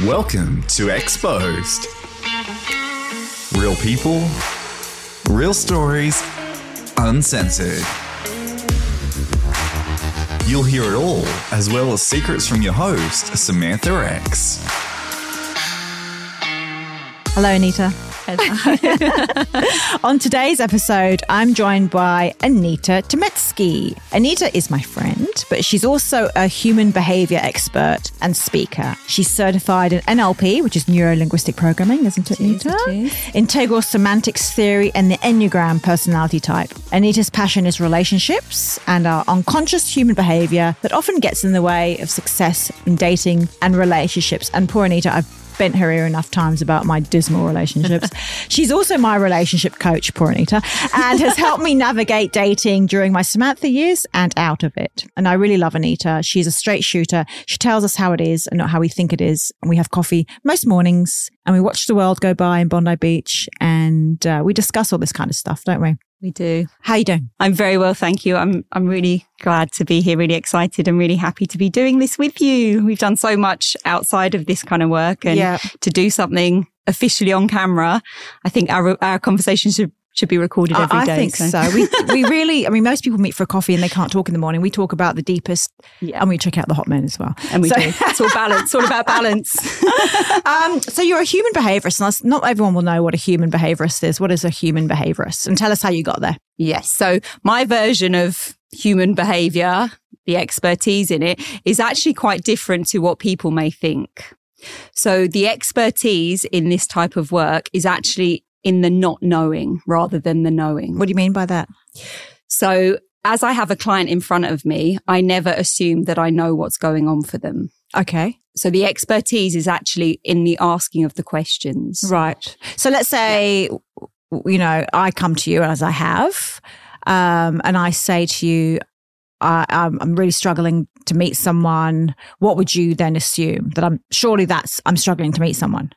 Welcome to Exposed. Real people, real stories, uncensored. You'll hear it all, as well as secrets from your host, Samantha X. Hello, Anita. On today's episode, I'm joined by Anita Tomecki. Anita is my friend, but she's also a human behavior expert and speaker. She's certified in NLP, which is neuro linguistic programming, isn't it, Anita? Integral semantics theory and the Enneagram personality type. Anita's passion is relationships and our unconscious human behavior that often gets in the way of success in dating and relationships. And poor Anita, I've bent her ear enough times about my dismal relationships. She's also my relationship coach, poor Anita, and has helped me navigate dating during my Samantha years and out of it. And I really love Anita. She's a straight shooter. She tells us how it is and not how we think it is. And we have coffee most mornings and we watch the world go by in Bondi Beach and uh, we discuss all this kind of stuff, don't we? We do. How you doing? I'm very well, thank you. I'm I'm really glad to be here, really excited and really happy to be doing this with you. We've done so much outside of this kind of work and Yeah. to do something officially on camera, I think our our conversation should should be recorded every I, day. I think so. We we really, I mean, most people meet for a coffee and they can't talk in the morning. We talk about the deepest, Yeah. and we check out the hot men as well. And we So- do. It's all balance. It's all about balance. Um, so you're a human behaviorist, and not everyone will know what a human behaviorist is. What is a human behaviorist? And tell us how you got there. Yes. So my version of human behavior, the expertise in it, is actually quite different to what people may think. So the expertise in this type of work is actually in the not knowing rather than the knowing. What do you mean by that? So as I have a client in front of me, I never assume that I know what's going on for them. Okay, So the expertise is actually in the asking of the questions. right. So let's say, w- you know, I come to you as I have, um, and I say to you, I, I'm, I'm really struggling to meet someone. What would you then assume that I'm? Surely that's I'm struggling to meet someone.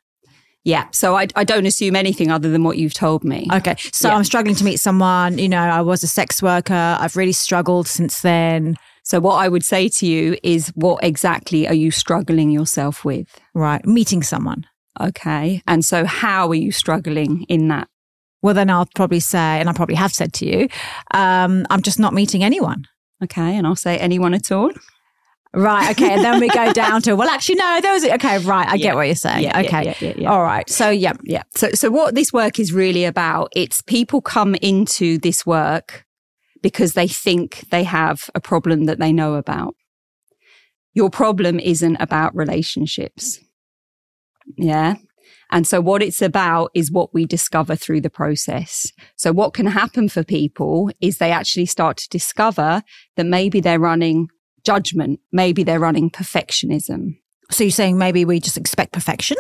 Yeah. So I, I don't assume anything other than what you've told me. Okay. So Yeah. I'm struggling to meet someone. You know, I was a sex worker. I've really struggled since then. So what I would say to you is what exactly are you struggling yourself with? Right. Meeting someone. Okay. And so how are you struggling in that? Well, then I'll probably say, and I probably have said to you, um, I'm just not meeting anyone. Okay. And I'll say anyone at all. Right. Okay. And then we go down to, well, actually, no, those are, okay. Right. I Yeah. get what you're saying. Yeah, yeah, okay. yeah, yeah, yeah. All right. So, yeah. Yeah. So, so what this work is really about, it's people come into this work because they think they have a problem that they know about. Your problem isn't about relationships. Yeah. And so what it's about is what we discover through the process. So what can happen for people is they actually start to discover that maybe they're running judgment. Maybe they're running perfectionism. So you're saying maybe we just expect perfection?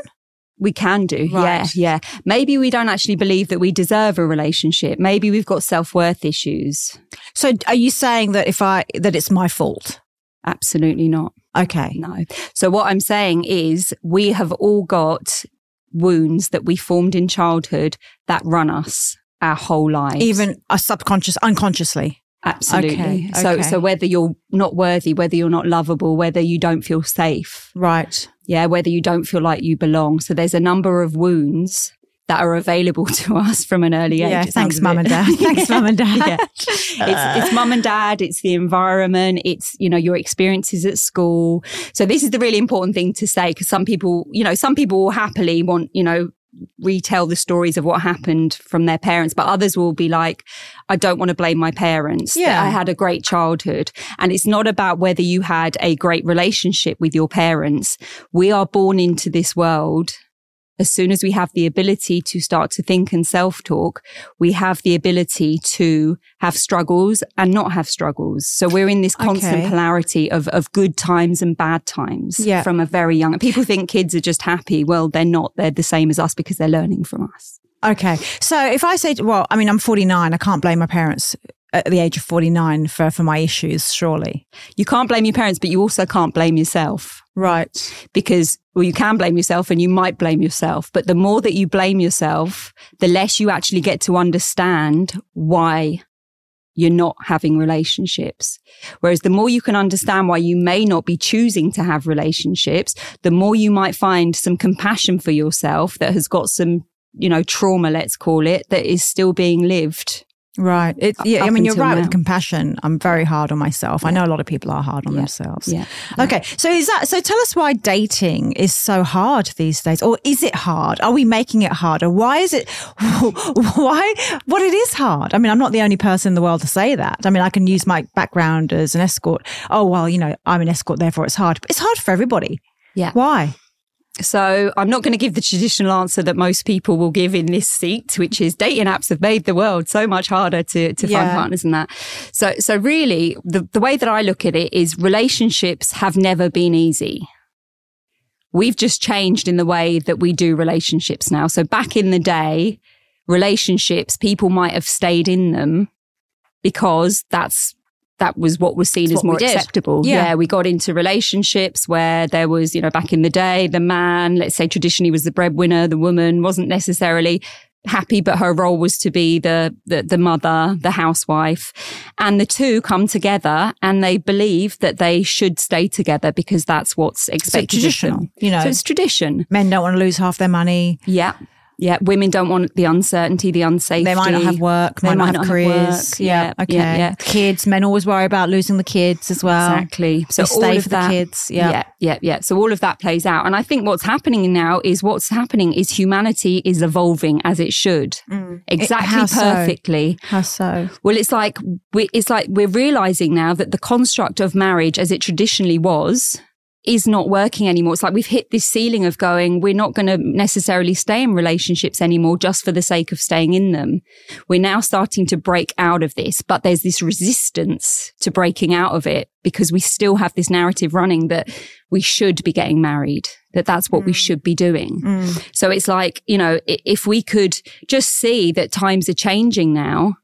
We can do. Yeah. Yeah. Maybe we don't actually believe that we deserve a relationship. Maybe we've got self-worth issues. So are you saying that if I, that it's my fault? Absolutely not. Okay. No. So what I'm saying is we have all got wounds that we formed in childhood that run us our whole lives. Even a subconscious, unconsciously. Absolutely. Okay, So, okay. so whether you're not worthy, whether you're not lovable, whether you don't feel safe, Right. yeah, whether you don't feel like you belong. So there's a number of wounds that are available to us from an early age. Yeah. Thanks, mum and dad. Thanks, mum and dad. yeah. It's, it's mum and dad. It's the environment. It's, you know, your experiences at school. So this is the really important thing to say because some people, you know, some people will happily want, you know, retell the stories of what happened from their parents, but others will be like, I don't want to blame my parents. Yeah. I had a great childhood. And it's not about whether you had a great relationship with your parents. We are born into this world as soon as we have the ability to start to think and self talk, we have the ability to have struggles and not have struggles. So we're in this constant Okay. polarity of, of good times and bad times Yeah. from a very young. People think kids are just happy. Well, they're not. They're the same as us because they're learning from us. Okay. So if I say, well, I mean, I'm 49, I can't blame my parents at the age of 49 for, for my issues, surely. You can't blame your parents, but you also can't blame yourself. Right. because well you can blame yourself and you might blame yourself but the more that you blame yourself the less you actually get to understand why you're not having relationships. Whereas the more you can understand why you may not be choosing to have relationships, the more you might find some compassion for yourself that has got some, you know, trauma, let's call it, that is still being lived. Right. It's, yeah, I mean, you're right now. with compassion. I'm very hard on myself. I know a lot of people are hard on Yeah. themselves. Yeah. Okay. So is that, so tell us why dating is so hard these days, or is it hard? Are we making it harder? Why is it, why, what it is hard? I mean, I'm not the only person in the world to say that. I mean, I can use my background as an escort. Oh, well, you know, I'm an escort, therefore it's hard. But it's hard for everybody. Yeah. Why? So I'm not going to give the traditional answer that most people will give in this seat, which is dating apps have made the world so much harder to, to find partners than that. So, so really the, the way that I look at it is relationships have never been easy. We've just changed in the way that we do relationships now. So back in the day, relationships, people might have stayed in them because that's that was what was seen It's as more acceptable. Yeah. we got into relationships where there was, you know, back in the day, the man, let's say traditionally was the breadwinner, the woman wasn't necessarily happy, but her role was to be the, the, the mother, the housewife. And the two come together and they believe that they should stay together because that's what's expected of traditional, you know. So it's tradition. Men don't want to lose half their money. Yeah. Yeah. Women don't want the uncertainty, the unsafety. They might not have work, They might, might not have not have careers. Yeah, Yeah, okay. yeah, yeah. Kids, men always worry about losing the kids as well. Exactly. So They all of for that, the kids. Yeah. yeah, yeah, yeah. So all of that plays out, and I think what's happening now is what's happening is humanity is evolving as it should, mm. exactly how so? perfectly. How so? Well, it's like we, it's like we're realizing now that the construct of marriage, as it traditionally was, is not working anymore. It's like we've hit this ceiling of going, we're not going to necessarily stay in relationships anymore just for the sake of staying in them. We're now starting to break out of this, but there's this resistance to breaking out of it because we still have this narrative running that we should be getting married, that that's what we mm. should be doing. Mm. So it's like, you know, if we could just see that times are changing now,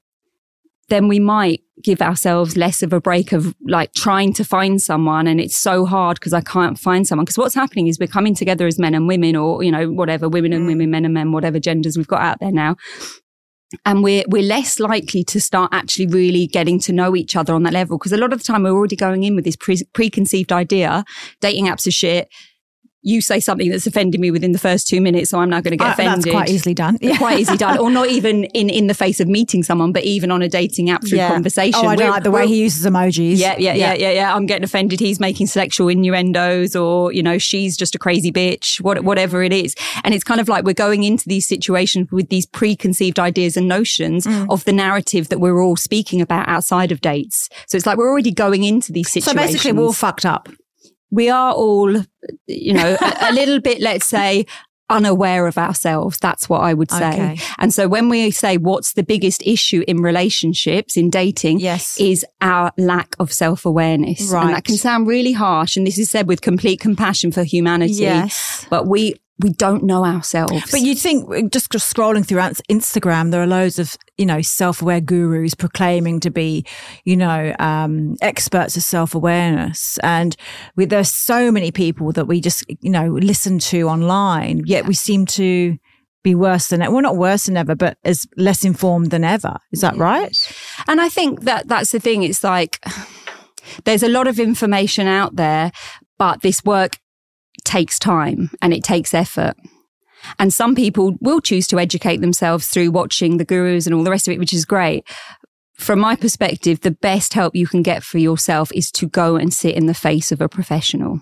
then we might give ourselves less of a break of like trying to find someone and it's so hard because I can't find someone. Because what's happening is we're coming together as men and women or, you know, whatever, women and mm. women, men and men, whatever genders we've got out there now. And we're, we're less likely to start actually really getting to know each other on that level. Because a lot of the time we're already going in with this pre- preconceived idea, dating apps are shit. You say something that's offended me within the first two minutes, so I'm now going to get Uh, offended that's quite easily done. Yeah. quite easy done, or not even in in the face of meeting someone, but even on a dating app through conversation. Oh, I don't like the way he uses emojis. Yeah, yeah, yeah, yeah, yeah. I'm getting offended. He's making sexual innuendos, or you know, she's just a crazy bitch. What, whatever it is, and it's kind of like we're going into these situations with these preconceived ideas and notions Mm. of the narrative that we're all speaking about outside of dates. So it's like we're already going into these situations. So basically, we're all fucked up. we are all, you know, a, a little bit, let's say, unaware of ourselves. That's what I would say. Okay. And so when we say what's the biggest issue in relationships, in dating, Yes. is our lack of self awareness. Right. And that can sound really harsh. And this is said with complete compassion for humanity. Yes. But we, we don't know ourselves. But you'd think just, just scrolling through Instagram, there are loads of, you know, self-aware gurus proclaiming to be, you know, um, experts of self-awareness. And we, there's so many people that we just, you know, listen to online, yet we seem to be worse than ever. Well, not worse than ever, but as less informed than ever. Is that right? And I think that that's the thing. It's like there's a lot of information out there, but this work takes time and it takes effort. And some people will choose to educate themselves through watching the gurus and all the rest of it, which is great. From my perspective, the best help you can get for yourself is to go and sit in the face of a professional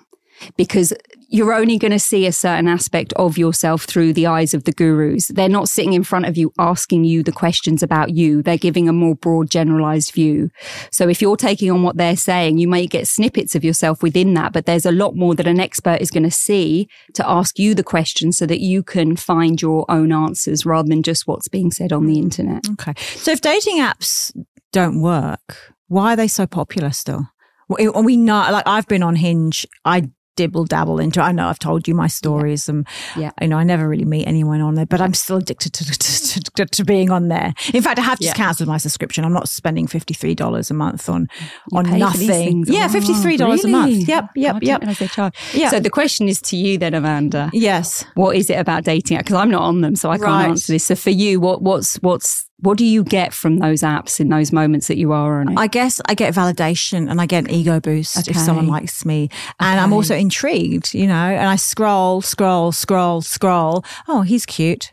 because you're only going to see a certain aspect of yourself through the eyes of the gurus. They're not sitting in front of you asking you the questions about you. They're giving a more broad, generalized view. So if you're taking on what they're saying, you may get snippets of yourself within that, but there's a lot more that an expert is going to see to ask you the questions so that you can find your own answers rather than just what's being said on the hmm. internet. Okay. So if dating apps don't work, why are they so popular still? Well, We know, like I've been on Hinge. I dibble dabble into. I know I've told you my stories, and um, Yeah. you know I never really meet anyone on there, but I'm still addicted to to, to, to being on there. In fact, I have just Yeah. cancelled my subscription. I'm not spending fifty three dollars a month on on for these nothing. Yeah, Oh, fifty three dollars a month. Yep, yep, yep. they charge. Yeah. So the question is to you then, Amanda. Yes. What is it about dating? Because I'm not on them, so I can't Right. answer this. So for you, what what's what's what do you get from those apps in those moments that you are on it? I guess I get validation and I get an ego boost if someone likes me. And I'm also intrigued, you know, and I scroll, scroll, scroll, scroll. Oh, he's cute.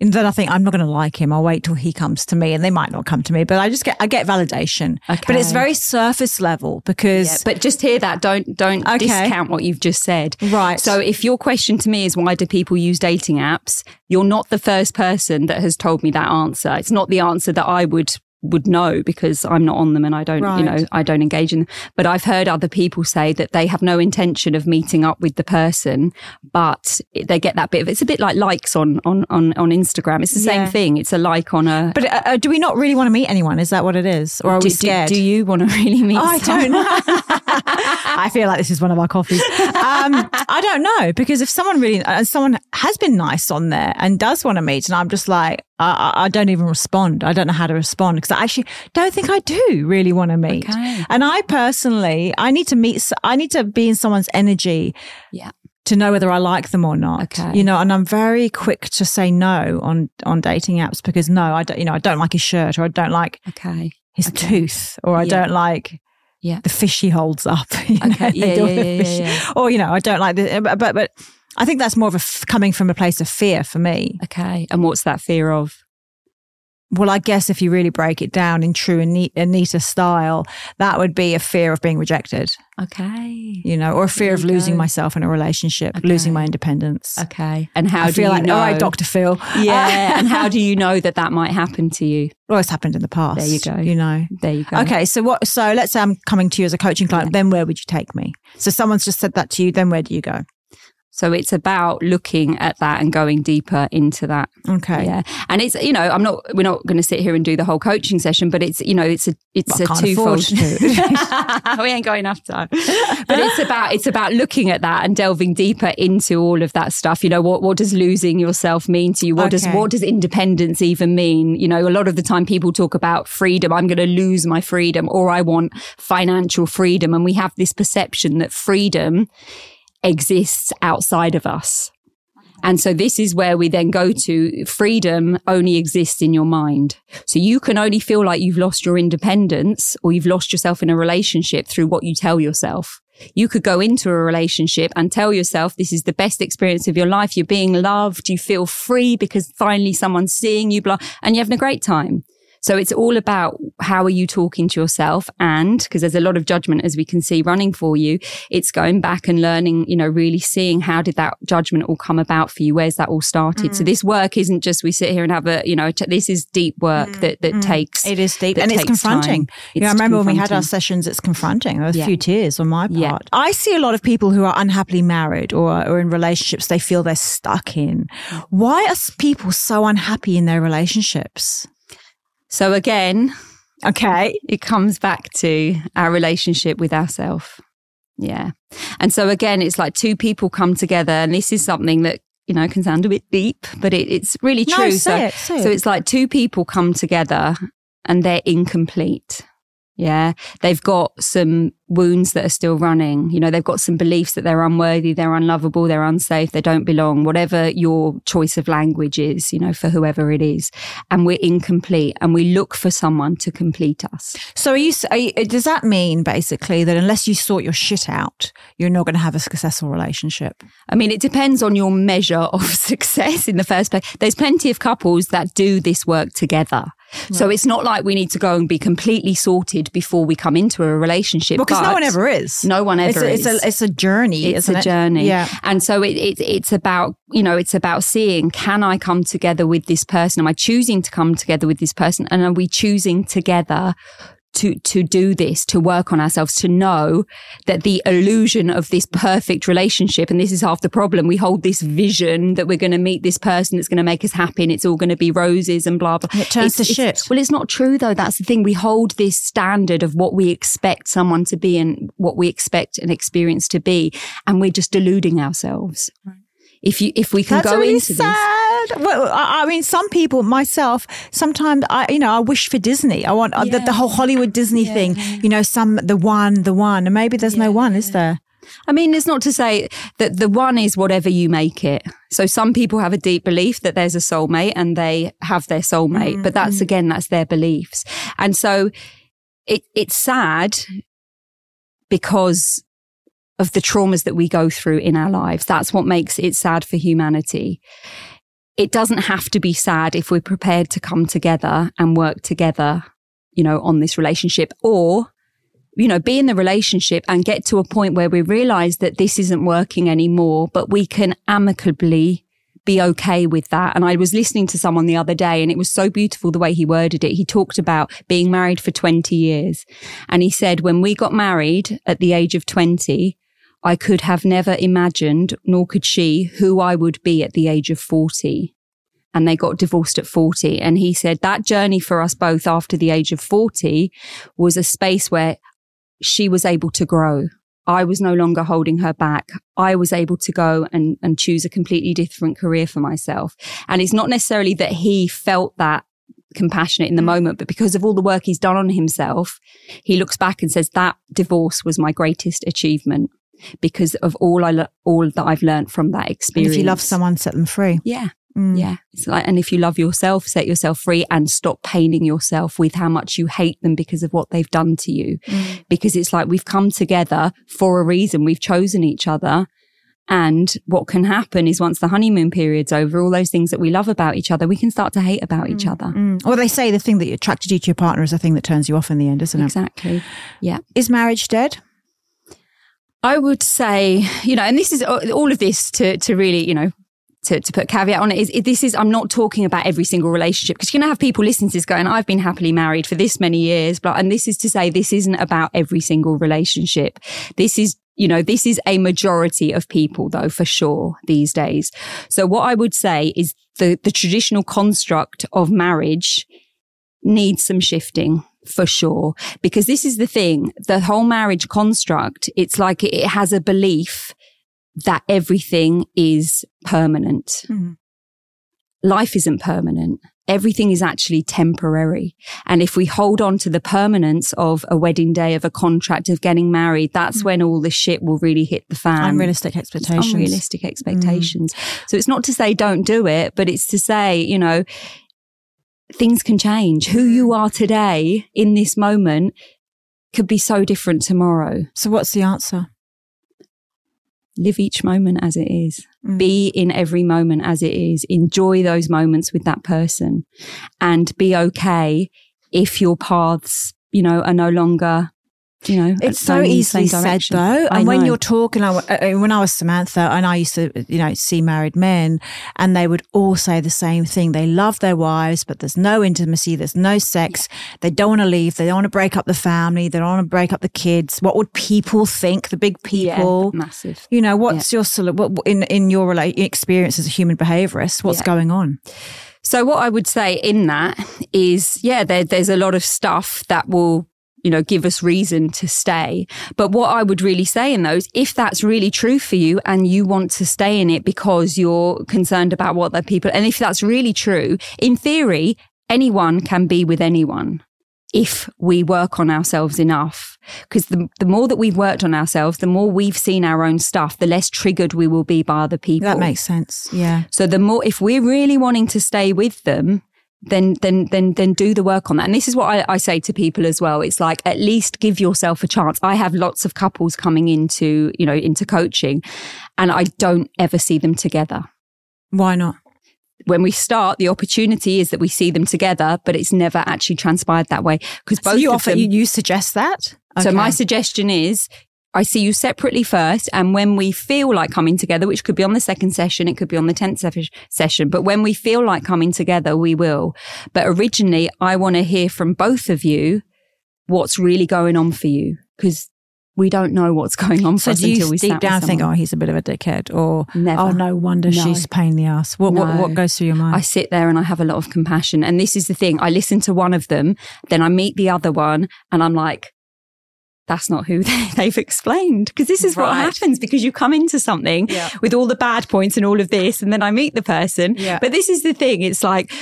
And then I think I'm not going to like him. I'll wait till he comes to me and they might not come to me, but I just get, I get validation. okay. But it's very surface level because Yeah, but just hear that. Don't don't Okay. discount what you've just said. Right. So if your question to me is why do people use dating apps, you're not the first person that has told me that answer. It's not the answer that I would would know because I'm not on them and I don't, you know, I don't engage in them. But I've heard other people say that they have no intention of meeting up with the person, but they get that bit of it's a bit like likes on on on, on Instagram. It's the same thing. It's a like on a But uh, uh, do we not really want to meet anyone? Is that what it is? Or are do, we scared? Do, you want to really meet Oh, I don't know. I feel like this is one of our coffees. Um, I don't know because if someone really, uh, someone has been nice on there and does want to meet, and I'm just like, I, I I don't even respond. I don't know how to respond I actually don't think I do really want to meet. Okay. And I personally, I need to meet. I need to be in someone's energy Yeah. to know whether I like them or not. Okay. You know, and I'm very quick to say no on on dating apps because no, I don't. You know, I don't like his shirt or I don't like Okay. his Okay. tooth or I Yeah. don't like Yeah. the fish he holds up. you Okay. Yeah, yeah, yeah, yeah. Or you know, I don't like the eh, but but, but I think that's more of a f- coming from a place of fear for me. Okay. And what's that fear of? Well, I guess if you really break it down in true Ani- Anita style, that would be a fear of being rejected, Okay. you know, or a fear of losing go. myself in a relationship, Okay. losing my independence. Okay. And how I do feel you like, know? all right, Dr. Phil. Yeah. and how do you know that that might happen to you? Well, it's happened in the past. There you go. You know. There you go. Okay, so what? So let's say I'm coming to you as a coaching client. Then where would you take me? So someone's just said that to you. Then where do you go? So it's about looking at that and going deeper into that. Okay. Yeah. And it's, you know, I'm not, we're not going to sit here and do the whole coaching session, but it's, you know, it's a, it's I a twofold. we ain't got enough time. But it's about, it's about looking at that and delving deeper into all of that stuff. You know, what, what does losing yourself mean to you? What does, what does independence even mean? You know, a lot of the time people talk about freedom. I'm going to lose my freedom or I want financial freedom. And we have this perception that freedom exists outside of us. And so this is where we then go to freedom only exists in your mind. So you can only feel like you've lost your independence or you've lost yourself in a relationship through what you tell yourself. You could go into a relationship and tell yourself this is the best experience of your life. You're being loved. You feel free because finally someone's seeing you, blah, and you're having a great time. So it's all about how are you talking to yourself? And because there's a lot of judgment, as we can see running for you, it's going back and learning, you know, really seeing how did that judgment all come about for you? Where's that all started? Mm. So this work isn't just we sit here and have a, you know, t- this is deep work that, that takes. Mm. It is deep and it's confronting. time. You know, I remember when we had our sessions, it's confronting. There were a Yeah. few tears on my part. Yeah. I see a lot of people who are unhappily married or, or in relationships they feel they're stuck in. Why are people so unhappy in their relationships? So again, Okay. it comes back to our relationship with ourselves. Yeah. And so again, it's like two people come together and this is something that, you know, can sound a bit deep, but it, it's really No, true. say so, it, so it's like two people come together and they're incomplete. Yeah. They've got some wounds that are still running. You know, they've got some beliefs that they're unworthy, they're unlovable, they're unsafe, they don't belong, whatever your choice of language is, you know, for whoever it is. And we're incomplete and we look for someone to complete us. So are you, are you, does that mean basically that unless you sort your shit out, you're not going to have a successful relationship? I mean, it depends on your measure of success in the first place. There's plenty of couples that do this work together. So it's not like we need to go and be completely sorted before we come into a relationship. Because no one ever is. No one It's ever a, it's is. a, it's a journey. it's a it? journey. Yeah. And so it, it, it's about, you know, it's about seeing, can I come together with this person? Am I choosing to come together with this person? And are we choosing together to, to do this, to work on ourselves, to know that the illusion of this perfect relationship, and this is half the problem. We hold this vision that we're going to meet this person that's going to make us happy and it's all going to be roses and blah, blah. It turns It's- to shit. Well, it's not true though. That's the thing. We hold this standard of what we expect someone to be and what we expect an experience to be. And we're just deluding ourselves. If you, if we can That's go into this. Well, I, I mean, some people, myself, sometimes I, you know, I wish for Disney. I want uh, the, the whole Hollywood Disney thing. You know, some the one, the one, and maybe there's no one, is there? I mean, it's not to say that the one is whatever you make it. So some people have a deep belief that there's a soulmate and they have their soulmate, mm-hmm. but that's mm. again, that's their beliefs. And so it, it's sad because of the traumas that we go through in our lives. That's what makes it sad for humanity. It doesn't have to be sad if we're prepared to come together and work together, you know, on this relationship or you know, be in the relationship and get to a point where we realize that this isn't working anymore, but we can amicably be okay with that. And I was listening to someone the other day and it was so beautiful the way he worded it. He talked about being married for 20 years. And he said, when we got married at the age of 20, I could have never imagined, nor could she, who I would be at the age of 40. And they got divorced at 40. And he said that journey for us both after the age of 40 was a space where she was able to grow. I was no longer holding her back. I was able to go and, and choose a completely different career for myself. And it's not necessarily that he felt that compassionate in the moment, but because of all the work he's done on himself, he looks back and says that divorce was my greatest achievement because of all I, all that I've learned from that experience. And if you love someone, set them free. Yeah. Mm. Yeah. It's like, and if you love yourself, set yourself free and stop paining yourself with how much you hate them because of what they've done to you. Mm. Because it's like we've come together for a reason. We've chosen each other. And what can happen is once the honeymoon period's over, all those things that we love about each other, we can start to hate about mm. each other. Mm. Well, they say the thing that attracted you to your partner is the thing that turns you off in the end, isn't it? Exactly. Yeah. Is marriage dead? I would say, you know, and this is all of this to, to really, you know, to, to put caveat on it is, this is, I'm not talking about every single relationship because you're to have people listening to this going, I've been happily married for this many years, but, and this is to say this isn't about every single relationship. This is, you know, this is a majority of people though, for sure these days. So what I would say is the, the traditional construct of marriage needs some shifting for sure. Because this is the thing, the whole marriage construct, it's like it has a belief that everything is permanent. Mm. Life isn't permanent. Everything is actually temporary. And if we hold on to the permanence of a wedding day, of a contract, of getting married, that's mm. when all the shit will really hit the fan. Unrealistic expectations. It's unrealistic expectations. Mm. So it's not to say don't do it, but it's to say, you know, things can change. Who you are today in this moment could be so different tomorrow. So what's the answer? live each moment as it is. Mm. Be in every moment as it is. Enjoy those moments with that person and be okay if your paths, you know, are no longer you know, it's so easily said though. And when you're talking, I, uh, uh, when I was Samantha and I used to, you know, see married men and they would all say the same thing. They love their wives, but there's no intimacy. There's no sex. They don't want to leave. They don't want to break up the family. They don't want to break up the kids. What would people think? The big people, yeah, massive. You know, what's yeah. your, what, in, in your experience as a human behaviorist, what's yeah. going on? So what I would say in that is, yeah, there, there's a lot of stuff that will you know, give us reason to stay. But what I would really say in those, if that's really true for you and you want to stay in it because you're concerned about what the people, and if that's really true, in theory, anyone can be with anyone if we work on ourselves enough. Because the, the more that we've worked on ourselves, the more we've seen our own stuff, the less triggered we will be by other people. That makes sense. Yeah. So the more, if we're really wanting to stay with them, then then then then do the work on that. And this is what I, I, say to people as well. It's like at least give yourself a chance. I have lots of couples coming into you know into coaching, and I don't ever see them together. Why not? When we start, the opportunity is that we see them together, but it's never actually transpired that way. Because both so you offer them, you, you suggest that. Okay. So my suggestion is I see you separately first. And when we feel like coming together, which could be on the second session, it could be on the 10th se- session, but when we feel like coming together, we will. But originally, I want to hear from both of you what's really going on for you because we don't know what's going on so for us until we deep down think, oh, he's a bit of a dickhead, or Never. oh, no wonder no. she's pain in the ass. What, no. what, what goes through your mind? I sit there and I have a lot of compassion, and this is the thing. I listen to one of them, then I meet the other one, and I'm like, that's not who they, have explained. Because this is right. what happens because you come into something yeah. with all the bad points and all of this, and then I meet the person. Yeah. But this is the thing. It's like,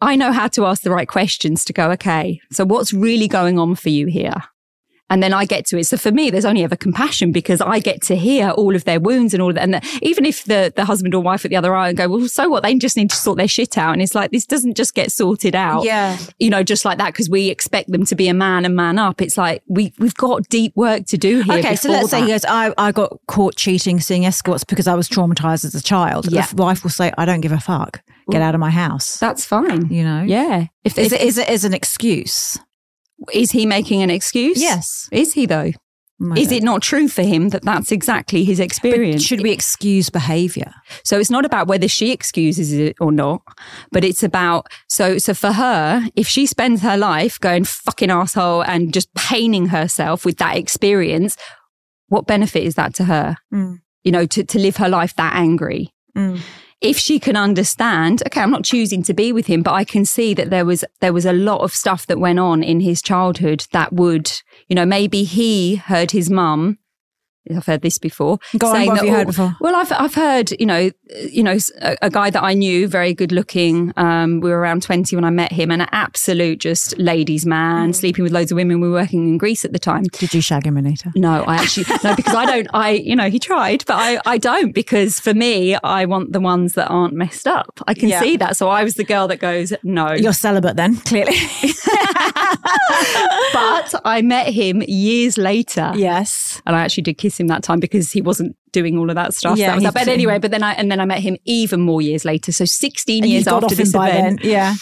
I know how to ask the right questions to go, okay, so what's really going on for you here? And then I get to it. So for me, there's only ever compassion because I get to hear all of their wounds and all of that. And the, even if the, the husband or wife at the other eye and go, well, so what? They just need to sort their shit out. And it's like, this doesn't just get sorted out. Yeah. You know, just like that because we expect them to be a man and man up. It's like, we, we've got deep work to do here. Okay, so let's say that. he goes, I, I got caught cheating, seeing escorts because I was traumatized as a child. Yeah. The wife will say, I don't give a fuck. Get out of my house. That's fine. you know? Yeah. If, Is if it, is it as an excuse? Is he making an excuse? Yes. Is he though? Is it not true for him that that's exactly his experience? Should we excuse behavior? So it's not about whether she excuses it or not, but it's about so so for her, if she spends her life going fucking asshole and just paining herself with that experience, what benefit is that to her? Mm. You know, to to live her life that angry. Mm. If she can understand, okay, I'm not choosing to be with him, but I can see that there was there was a lot of stuff that went on in his childhood that would, you know, maybe he heard his mum. I've heard this before. Go on, what have you heard oh, before? well, I've I've heard, you know, you know, a, a guy that I knew, very good looking. Um, we were around twenty when I met him, and an absolute just ladies' man, Mm. sleeping with loads of women. We were working in Greece at the time. Did you shag him, Anita? No, I actually no because I don't. I you know he tried, but I I don't because for me I want the ones that aren't messed up. I can Yeah. see that. So I was the girl that goes no. You're celibate then, clearly. but I met him years later. yes. And I actually did kiss him that time because he wasn't doing all of that stuff. Yeah, that was up. But anyway, but then I and then I met him even more years later. So 16 And years after this event, then. Yeah.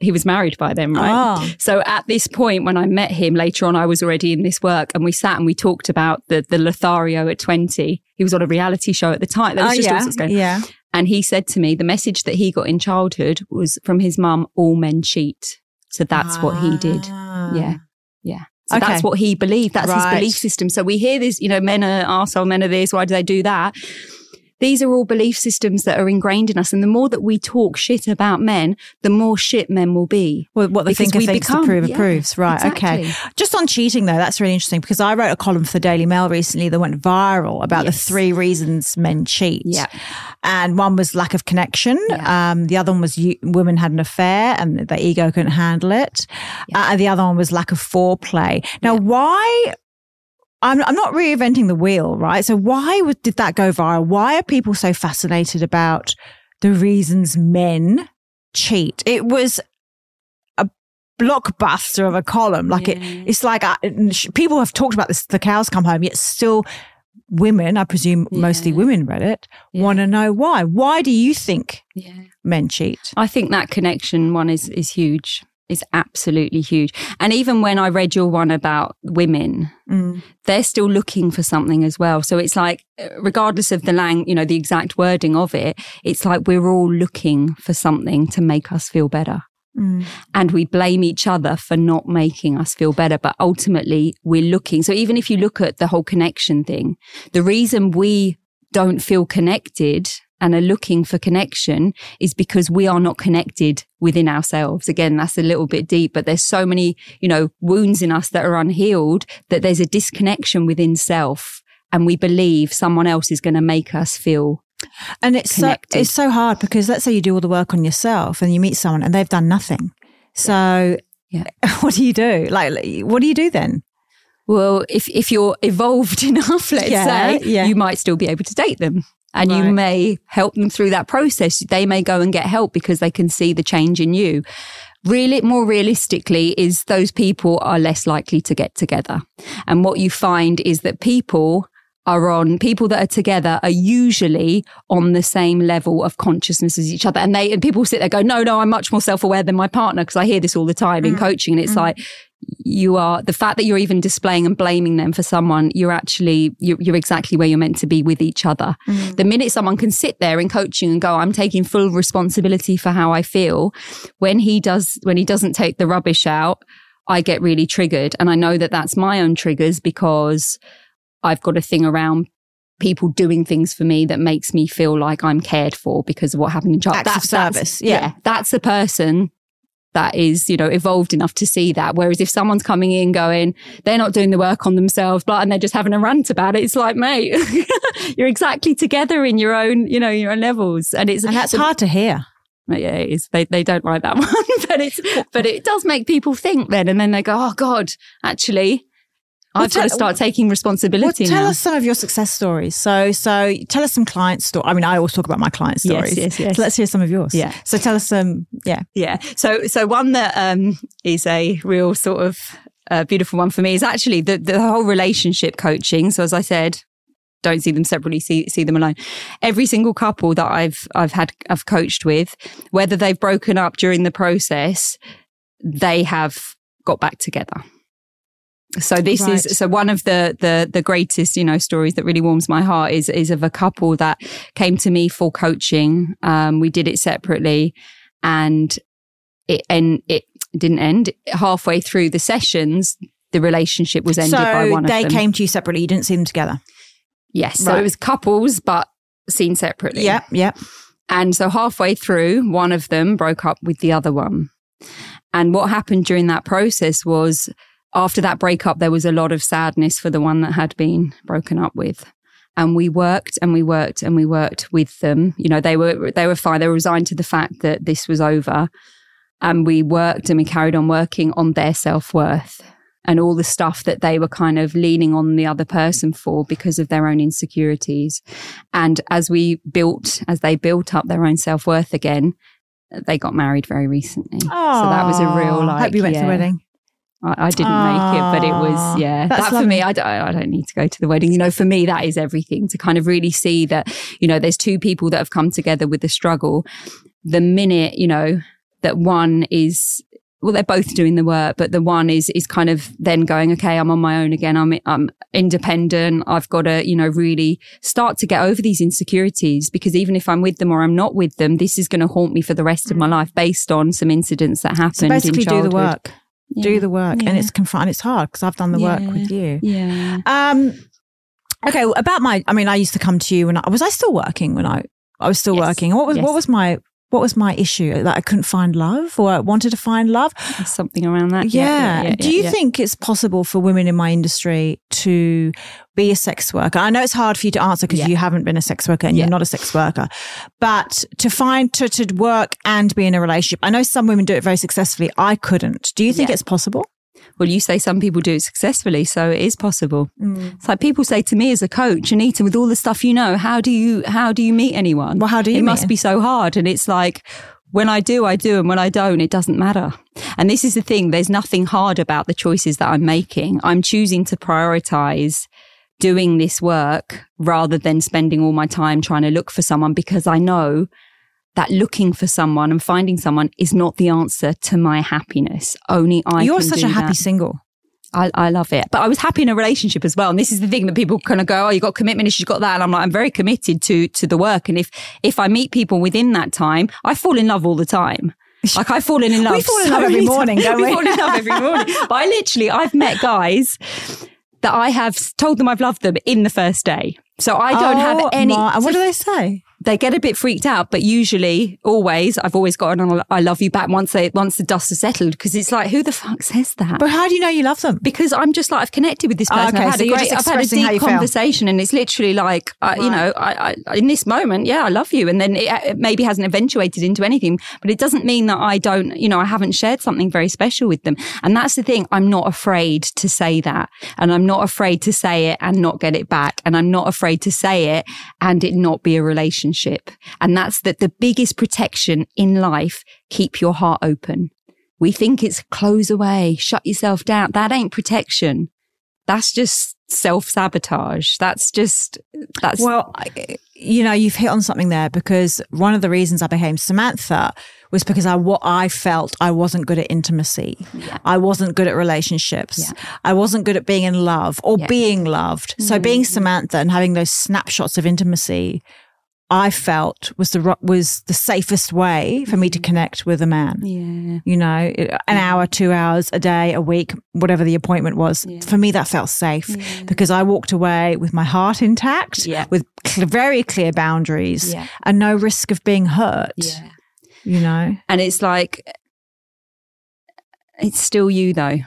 he was married by then, right? Oh. So at this point, when I met him later on, I was already in this work and we sat and we talked about the, the Lothario at 20. He was on a reality show at the time. That was Oh, just all yeah. sorts going. Yeah. And he said to me, the message that he got in childhood was from his mum, all men cheat. So that's what he did. Ah. Yeah. Yeah. So Okay. that's what he believed. That's Right. his belief system. So we hear this, you know, men are arsehole, men are this, why do they do that? These are all belief systems that are ingrained in us. And the more that we talk shit about men, the more shit men will be. Well, what they Because thinker we thinks become- to prove yeah, approves. Right. Okay. Just on cheating, though, that's really interesting because I wrote a column for the Daily Mail recently that went viral about Yes. the three reasons men cheat. Yeah. And one was lack of connection. Yeah. Um, the other one was you, women had an affair and their ego couldn't handle it. Uh, and the other one was lack of foreplay. Now, why? I'm, I'm not reinventing the wheel, right? So why would, did that go viral? Why are people so fascinated about the reasons men cheat? It was a blockbuster of a column. Like it, it's like uh, I, people have talked about this. The cows come home, yet still women, I presume mostly women read it, Yeah. want to know why. Why do you think Yeah. men cheat? I think that connection one is is huge. Is absolutely huge. And even when I read your one about women, Mm. they're still looking for something as well. So it's like, uh, regardless of the lang, you know, the exact wording of it, it's like we're all looking for something to make us feel better. Mm. And we blame each other for not making us feel better. But ultimately, we're looking. So even if you look at the whole connection thing, the reason we don't feel connected and are looking for connection is because we are not connected within ourselves. Again, that's a little bit deep, but there's so many, you know, wounds in us that are unhealed that there's a disconnection within self. And we believe someone else is going to make us feel And it's so, it's so hard because let's say you do all the work on yourself and you meet someone and they've done nothing. So Yeah. what do you do? Like, what do you do then? Well, if if you're evolved enough, let's Yeah, say, yeah. you might still be able to date them. And you may help them through that process. They may go and get help because they can see the change in you. Really, more realistically, is those people are less likely to get together. And what you find is that people are on people that are together are usually on the same level of consciousness as each other. And they and people sit there go, no, no, I'm much more self-aware than my partner because I hear this all the time in mm. coaching. And it's mm. like you are the fact that you're even displaying and blaming them for someone, you're actually you're, you're exactly where you're meant to be with each other. Mm. The minute someone can sit there in coaching and go, I'm taking full responsibility for how I feel, when he does when he doesn't take the rubbish out, I get really triggered. And I know that that's my own triggers because I've got a thing around people doing things for me that makes me feel like I'm cared for because of what happened in childhood. Acts of service, yeah. That's the person that is, you know, evolved enough to see that. Whereas if someone's coming in going, they're not doing the work on themselves, blah, and they're just having a rant about it, it's like, mate, you're exactly together in your own, you know, your own levels. And it's, And that's hard to hear. yeah, it is. They they don't like that one, but it's but it does make people think then, and then they go, oh God, actually, I've got to start taking responsibility. Well, tell now. us some of your success stories. So, so tell us some client stories. I mean, I always talk about my client Yes, stories. yes, yes. So let's hear some of yours. Yeah. So tell us some. Yeah. Yeah. So, so one that um, is a real sort of uh, beautiful one for me is actually the, the whole relationship coaching. So, as I said, don't see them separately, see, see them alone. Every single couple that I've, I've had, I've coached with, whether they've broken up during the process, they have got back together. So this Right. is so one of the the the greatest you know stories that really warms my heart is is of a couple that came to me for coaching. Um, we did it separately, and it and it didn't end halfway through the sessions. The relationship was ended so by one they of them. came to you separately. You didn't see them together. yes, so it was couples, but seen separately. Yep. Yep. And so halfway through, one of them broke up with the other one. And what happened during that process was after that breakup, there was a lot of sadness for the one that had been broken up with. And we worked and we worked and we worked with them. You know, they were, they were fine. They were resigned to the fact that this was over. And we worked and we carried on working on their self worth and all the stuff that they were kind of leaning on the other person for because of their own insecurities. And as we built, as they built up their own self worth again, they got married very recently. so that was a real like. Hope you went to the wedding. I, I didn't make it, but it was yeah. that's That for me, I don't, I don't need to go to the wedding. You know, for me, that is everything to kind of really see that you know there's two people that have come together with the struggle. The minute you know that one is well, they're both doing the work, but the one is is kind of then going, okay, I'm on my own again. I'm I'm independent. I've got to you know really start to get over these insecurities because even if I'm with them or I'm not with them, this is going to haunt me for the rest of my mm. life based on some incidents that happened. So basically, in do the childhood. Work. Do the work, and Yeah. it's confront. It's hard because I've done the work with you. Yeah. Um. Okay. well, About my. I mean, I used to come to you when I was I still working when I I was still Yes. working. What was Yes. what was my what was my issue that I couldn't find love or I wanted to find love? Something around that. Yeah. Do you yeah. think it's possible for women in my industry to be a sex worker? I know it's hard for you to answer because Yeah. you haven't been a sex worker and Yeah. you're not a sex worker, but to find to, to work and be in a relationship. I know some women do it very successfully. I couldn't. Do you think Yeah. it's possible? Well, you say some people do it successfully, so it is possible. Mm. It's like people say to me as a coach, Anita, with all the stuff you know, how do you how do you meet anyone? Well, how do you It must be so hard, and it's like. When I do, I do. And when I don't, it doesn't matter. And this is the thing. There's nothing hard about the choices that I'm making. I'm choosing to prioritize doing this work rather than spending all my time trying to look for someone because I know that looking for someone and finding someone is not the answer to my happiness. Only I You're such a happy that. single. I, I love it. But I was happy in a relationship as well. And this is the thing that people kind of go, Oh, you got commitment issues, you got that. And I'm like, I'm very committed to, to the work. And if, if I meet people within that time, I fall in love all the time. Like I fall in love. We fall in so love every morning, don't we? we fall in love every morning. But I literally, I've met guys that I have told them I've loved them in the first day. So I don't have Oh, any. my- and what do they say? They get a bit freaked out, but usually, always, I've always got an "I love you" back once they once the dust has settled. Because it's like, who the fuck says that? But how do you know you love them? because I'm just like I've connected with this Oh, person. okay, I've had so a great, I've had a deep you feel. conversation, and it's literally like, I, you know, I, I, in this moment, yeah, I love you, and then it, it maybe hasn't eventuated into anything, but it doesn't mean that I don't, you know, I haven't shared something very special with them, and that's the thing. I'm not afraid to say that, and I'm not afraid to say it and not get it back, and I'm not afraid to say it and it not be a relationship, and that's that the biggest protection in life. Keep your heart open. We think it's close away, shut yourself down. That ain't protection. That's just self sabotage. That's just, that's, Well, you know, you've hit on something there because one of the reasons I became Samantha was because I what I felt I wasn't good at intimacy. I wasn't good at relationships. I wasn't good at being in love or Yeah. being loved. So being mm-hmm. Samantha and having those snapshots of intimacy, I felt was the was the safest way for me to mm. connect with a man. yeah. You know, an mm. hour, two hours a day, a week, whatever the appointment was. For me, that felt safe because I walked away with my heart intact, Yeah. with cl- very clear boundaries Yeah. and no risk of being hurt. Yeah. You know, And it's like, it's still you though.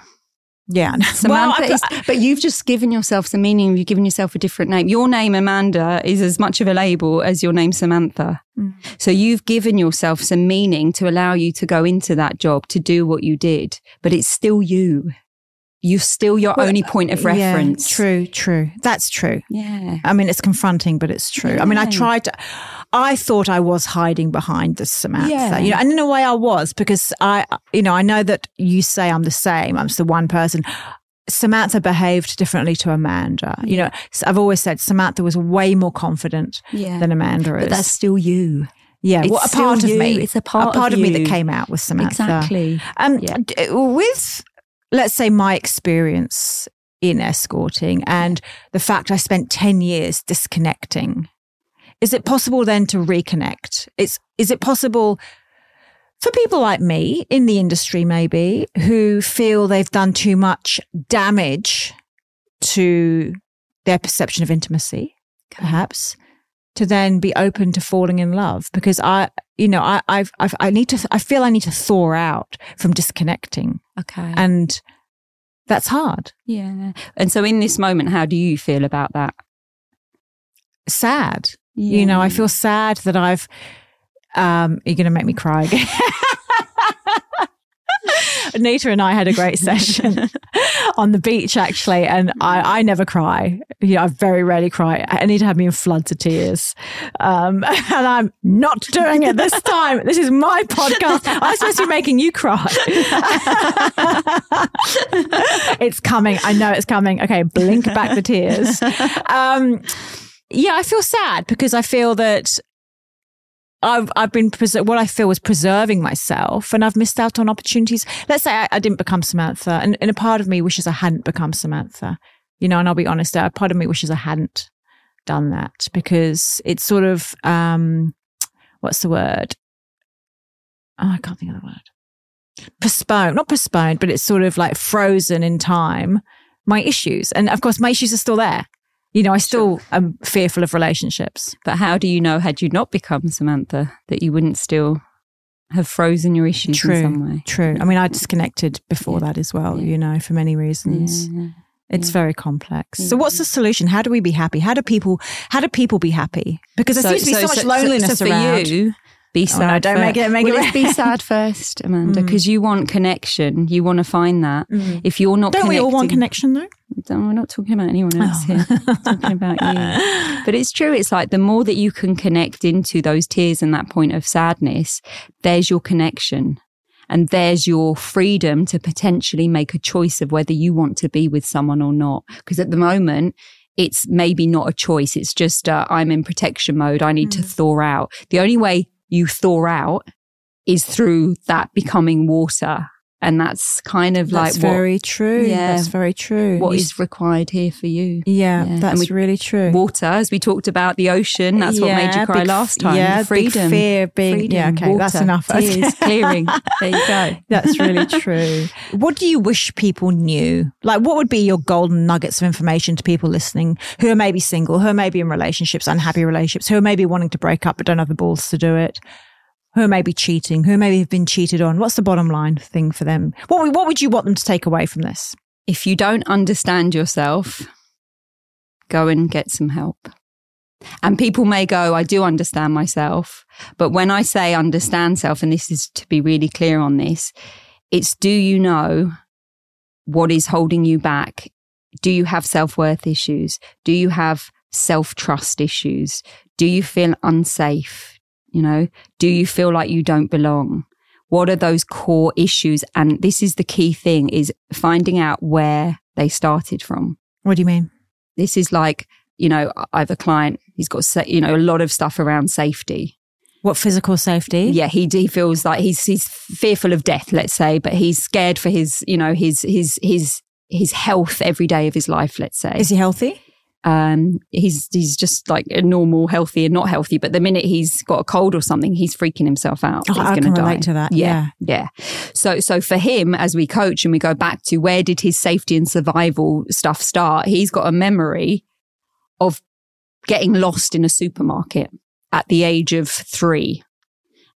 Yeah. Samantha well, is, but you've just given yourself some meaning. You've given yourself a different name. Your name, Amanda, is as much of a label as your name, Samantha. Mm. So you've given yourself some meaning to allow you to go into that job, to do what you did, but it's still you. You're still your Well, only point of Yeah, reference. true, true. That's true. Yeah. I mean, it's confronting, but it's true. I mean, I tried to, I thought I was hiding behind the Samantha, Yeah. you know, and in a way I was because I, you know, I know that you say I'm the same. I'm just the one person. Samantha behaved differently to Amanda. You know, I've always said Samantha was way more confident Yeah. than Amanda is. But that's still you. yeah, it's well, a part of you. me. It's a part a part of of, me that came out with Samantha. Exactly. Um, Yeah. with, let's say, my experience in escorting and the fact I spent 10 years disconnecting, is it possible then to reconnect? It's, is it possible for people like me in the industry, maybe, who feel they've done too much damage to their perception of intimacy, perhaps? To then be open to falling in love because I, you know, I, I've, I've, I need to, I feel I need to thaw out from disconnecting Okay. and that's hard. yeah. And so in this moment, how do you feel about that? Sad. You know, I feel sad that I've, um, you're going to make me cry again. Anita and I had a great session on the beach actually, and I, I never cry. You know, I very rarely cry. Anita had me in floods of tears. Um, and I'm not doing it this time. This is my podcast. I'm supposed to be making you cry. it's coming. I know it's coming. Okay, blink back the tears. Um, yeah, I feel sad because I feel that I've I've been preser- what I feel was preserving myself, and I've missed out on opportunities. Let's say I, I didn't become Samantha, and, and a part of me wishes I hadn't become Samantha. You know, and I'll be honest, a part of me wishes I hadn't done that because it's sort of um, what's the word? Oh, I can't think of the word. Postponed, not postponed, but it's sort of like frozen in time. My issues, and of course, my issues are still there. You know, I still am fearful of relationships. But how do you know, had you not become Samantha, that you wouldn't still have frozen your issues True. in some way? True. I mean, I disconnected before Yeah. that as well, Yeah. you know, for many reasons. Yeah. It's very complex. So what's the solution? How do we be happy? How do people how do people be happy? Because there seems to be so, much loneliness so for around. you, be Oh, sad. no, don't fir- make it- make well, it let's be sad first, Amanda, Mm. because you want connection. You want to find that. If you're not Don't we all want connection though? Don't- we're not talking about anyone else Oh. here. We're talking about you. But it's true. It's like the more that you can connect into those tears and that point of sadness, there's your connection. And there's your freedom to potentially make a choice of whether you want to be with someone or not. Because at the moment, it's maybe not a choice. It's just, uh, I'm in protection mode. I need to thaw out. The only way you thaw out is through that becoming water. And that's kind of That's like what, very true. Yeah. That's very true. what is required here for you. Yeah, Yeah. that's we- really true. Water, as we talked about the ocean, that's what made you cry big- last time. Yeah, freedom. big fear being. Freedom, yeah, okay, that's water, enough. tears, clearing. There you go. That's really true. What do you wish people knew? Like, what would be your golden nuggets of information to people listening who are maybe single, who are maybe in relationships, unhappy relationships, who are maybe wanting to break up but don't have the balls to do it, who may be cheating, who maybe have been cheated on? What's the bottom line thing for them? What, what would you want them to take away from this? If you don't understand yourself, go and get some help. And people may go, I do understand myself. But when I say understand self, and this is to be really clear on this, it's do you know what is holding you back? Do you have self worth issues? Do you have self trust issues? Do you feel unsafe? You know, do you feel like you don't belong? What are those core issues? And this is the key thing is finding out where they started from. What do you mean? This is like, you know, I have a client, he's got, you know, a lot of stuff around safety. What physical safety? Yeah, he, he feels like he's, he's fearful of death, let's say, but he's scared for his, you know, his, his, his, his health every day of his life, let's say. Is he healthy? Um, he's he's just like a normal, healthy and not healthy. But the minute he's got a cold or something, he's freaking himself out. Oh, he's I can die. relate to that. Yeah, yeah. So so for him, as we coach and we go back to where did his safety and survival stuff start? He's got a memory of getting lost in a supermarket at the age of three.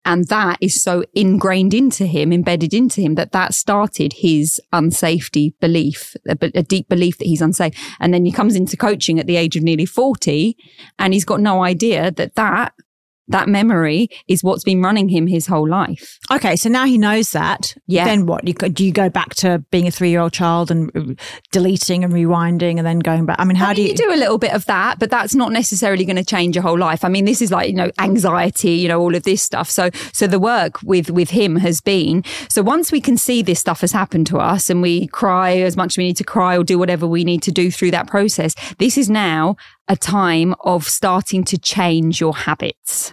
And that is so ingrained into him, embedded into him, that that started his unsafety belief, a, a deep belief that he's unsafe. And then he comes into coaching at the age of nearly 40 and he's got no idea that that that memory is what's been running him his whole life. Okay, so now he knows that. Yeah. Then what? You, go- do you go back to being a three-year-old child and uh, deleting and rewinding and then going back? I mean, how I do you? you do a little bit of that, but that's not necessarily going to change your whole life. I mean, this is like, you know, anxiety, you know, all of this stuff. So, so the work with, with him has been, so once we can see this stuff has happened to us and we cry as much as we need to cry or do whatever we need to do through that process, this is now a time of starting to change your habits.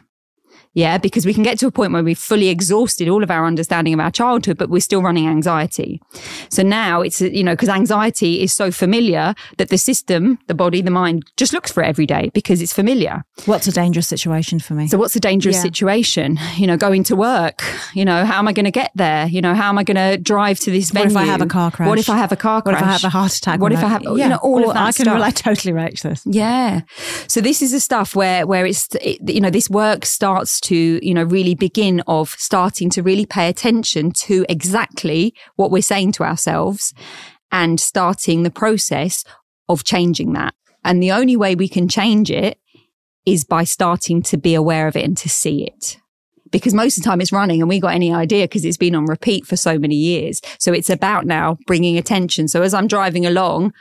Yeah, because we can get to a point where we've fully exhausted all of our understanding of our childhood, but we're still running anxiety. So now it's, you know, because anxiety is so familiar that the system, the body, the mind just looks for it every day because it's familiar. What's a dangerous situation for me? So what's a dangerous Yeah. situation? You know, going to work, you know, how am I going to get there? You know, how am I going to drive to this What venue? if I have a car crash? What if I have a car crash? what if I have a heart attack? What if? I have, you know, all of that I can stuff. relate, totally relate to this. Yeah. So this is the stuff where where it's it, you know this work starts to you know really begin of starting to really pay attention to exactly what we're saying to ourselves and starting the process of changing that. And the only way we can change it is by starting to be aware of it and to see it. Because most of the time it's running and we got any idea because it's been on repeat for so many years. So it's about now bringing attention. So as I'm driving along,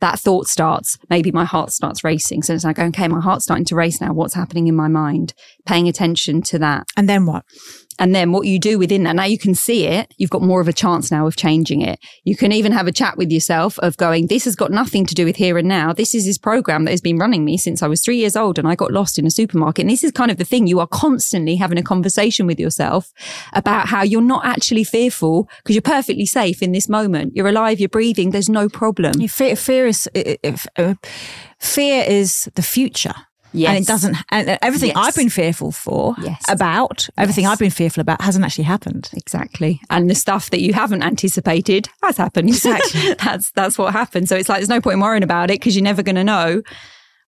that thought starts, maybe my heart starts racing. So it's like, okay, my heart's starting to race now. What's happening in my mind? Paying attention to that. And then what? And then what you do within that, now you can see it. You've got more of a chance now of changing it. You can even have a chat with yourself of going, this has got nothing to do with here and now. This is this program that has been running me since I was three years old and I got lost in a supermarket. And this is kind of the thing. You are constantly having a conversation with yourself about how you're not actually fearful because you're perfectly safe in this moment. You're alive. You're breathing. There's no problem. Fear, fear is i- i- uh, fear is the future. Yes. And it doesn't, and uh, everything Yes. I've been fearful for, Yes. about, everything Yes. I've been fearful about hasn't actually happened. Exactly. And the stuff that you haven't anticipated has happened. Exactly. that's that's what happened. So it's like there's no point in worrying about it because you're never going to know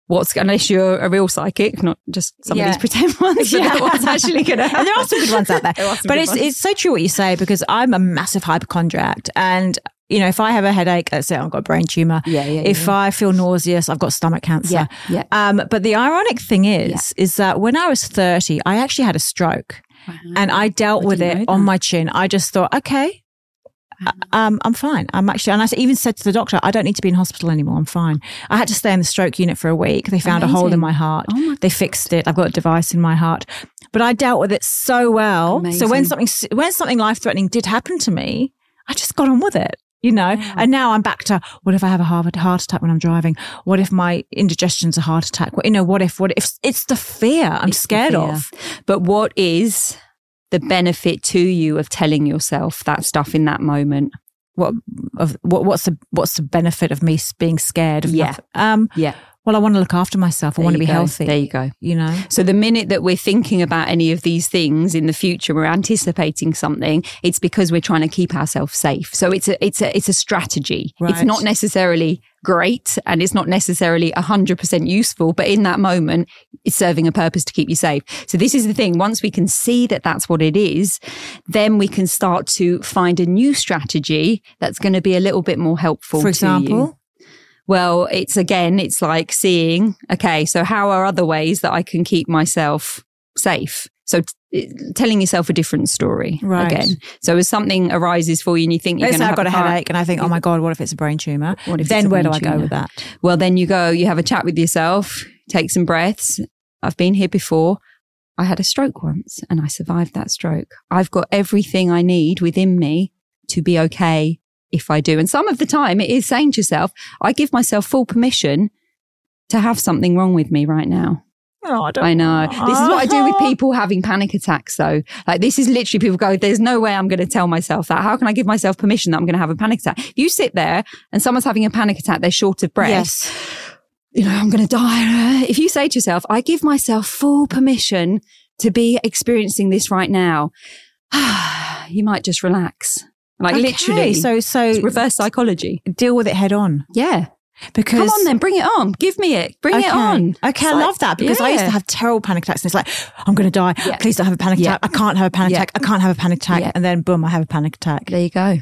what's unless you're a real psychic, not just some Yeah. of these pretend ones. But Yeah. what's actually going to happen? And there are some good ones out there. There but it's ones. it's so true what you say because I'm a massive hypochondriac and you know, if I have a headache, let's say I've got a brain tumor. Yeah, yeah, If I feel nauseous, I've got stomach cancer. Yeah, yeah. Um, but the ironic thing is, is that when I was 30, I actually had a stroke and I dealt I with it on my chin. I just thought, okay, um, I'm fine. I'm actually, and I even said to the doctor, I don't need to be in hospital anymore. I'm fine. I had to stay in the stroke unit for a week. They found a hole in my heart. Oh my they fixed it. I've got a device in my heart, but I dealt with it so well. So when something, when something life threatening did happen to me, I just got on with it. You know, and now I'm back to what if I have a heart heart attack when I'm driving? What if my indigestion's a heart attack? What, you know, what if, what if it's the fear I'm It's scared fear. of? But what is the benefit to you of telling yourself that stuff in that moment? what of what what's the what's the benefit of me being scared of Yeah. nothing? um Yeah. Well i want to look after myself i want to be go. healthy There you go. you know So the minute that we're thinking about any of these things in the future, we're anticipating something. It's because we're trying to keep ourselves safe. So it's a it's a it's a strategy. It's not necessarily great and it's not necessarily hundred percent useful, but in that moment, it's serving a purpose to keep you safe. So this is the thing. Once we can see that that's what it is, then we can start to find a new strategy that's going to be a little bit more helpful. for to you. example Well, it's again, it's like seeing, okay, so how are other ways that I can keep myself safe? So t- telling yourself a different story Right. again. So as something arises for you and you think you're going to i've got a headache and i think oh my god what if it's a brain tumor What if then where do i go with that Well, then you go, you have a chat with yourself, take some breaths. I've been here before. I had a stroke once and I survived that stroke. I've got everything I need within me to be okay if I do. And some of the time it is saying to yourself, I give myself full permission to have something wrong with me right now. oh i don't I know. This is what I do with ah. people having panic attacks, though. Like, this is literally people go, There's no way I'm going to tell myself that. How can I give myself permission that I'm going to have a panic attack? If you sit there and someone's having a panic attack, they're short of breath. yes You know, I'm going to die. If you say to yourself, I give myself full permission to be experiencing this right now, you might just relax. Like, Okay, literally. so so reverse psychology. deal with it head on Yeah. because Come on then, bring it on. Give me it. Bring Okay. it on. Okay, It's I like- love that because I used to have terrible panic attacks. And it's like, I'm going to die. Yeah. Please don't have a panic Yeah. attack. I can't have a panic Yeah. attack. I can't have a panic attack. Yeah. And then boom, I have a panic attack. There you go.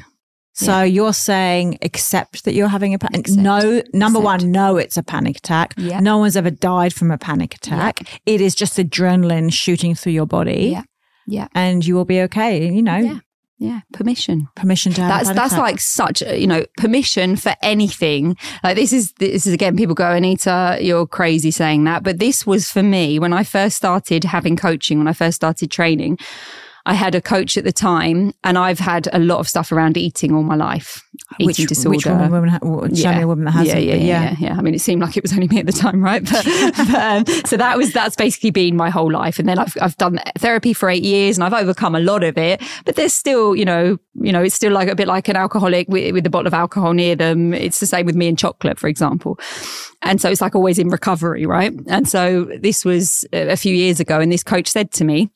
So you're saying accept that you're having a panic. No, number Accept. one, no, it's a panic attack. Yeah. No one's ever died from a panic attack. It is just adrenaline shooting through your body, Yeah. Yeah. and you will be okay. You know, Yeah. Permission. permission to have That's that's attack. like such a, you know permission for anything. Like this is this is again people go Anita you're crazy saying that, but this was for me when I first started having coaching when I first started training. I had a coach at the time, and I've had a lot of stuff around eating all my life. which, eating disorder. Which woman, woman ha- w- show me a woman that has yeah, it. yeah, yeah, yeah, yeah. I mean, it seemed like it was only me at the time, right? But, but, um, so that was that's basically been my whole life. And then I've I've done therapy for eight years, and I've overcome a lot of it. But there's still, you know, you know, it's still like a bit like an alcoholic with, with a bottle of alcohol near them. It's the same with me and chocolate, for example. And so it's like always in recovery, right? And so this was a few years ago, and this coach said to me.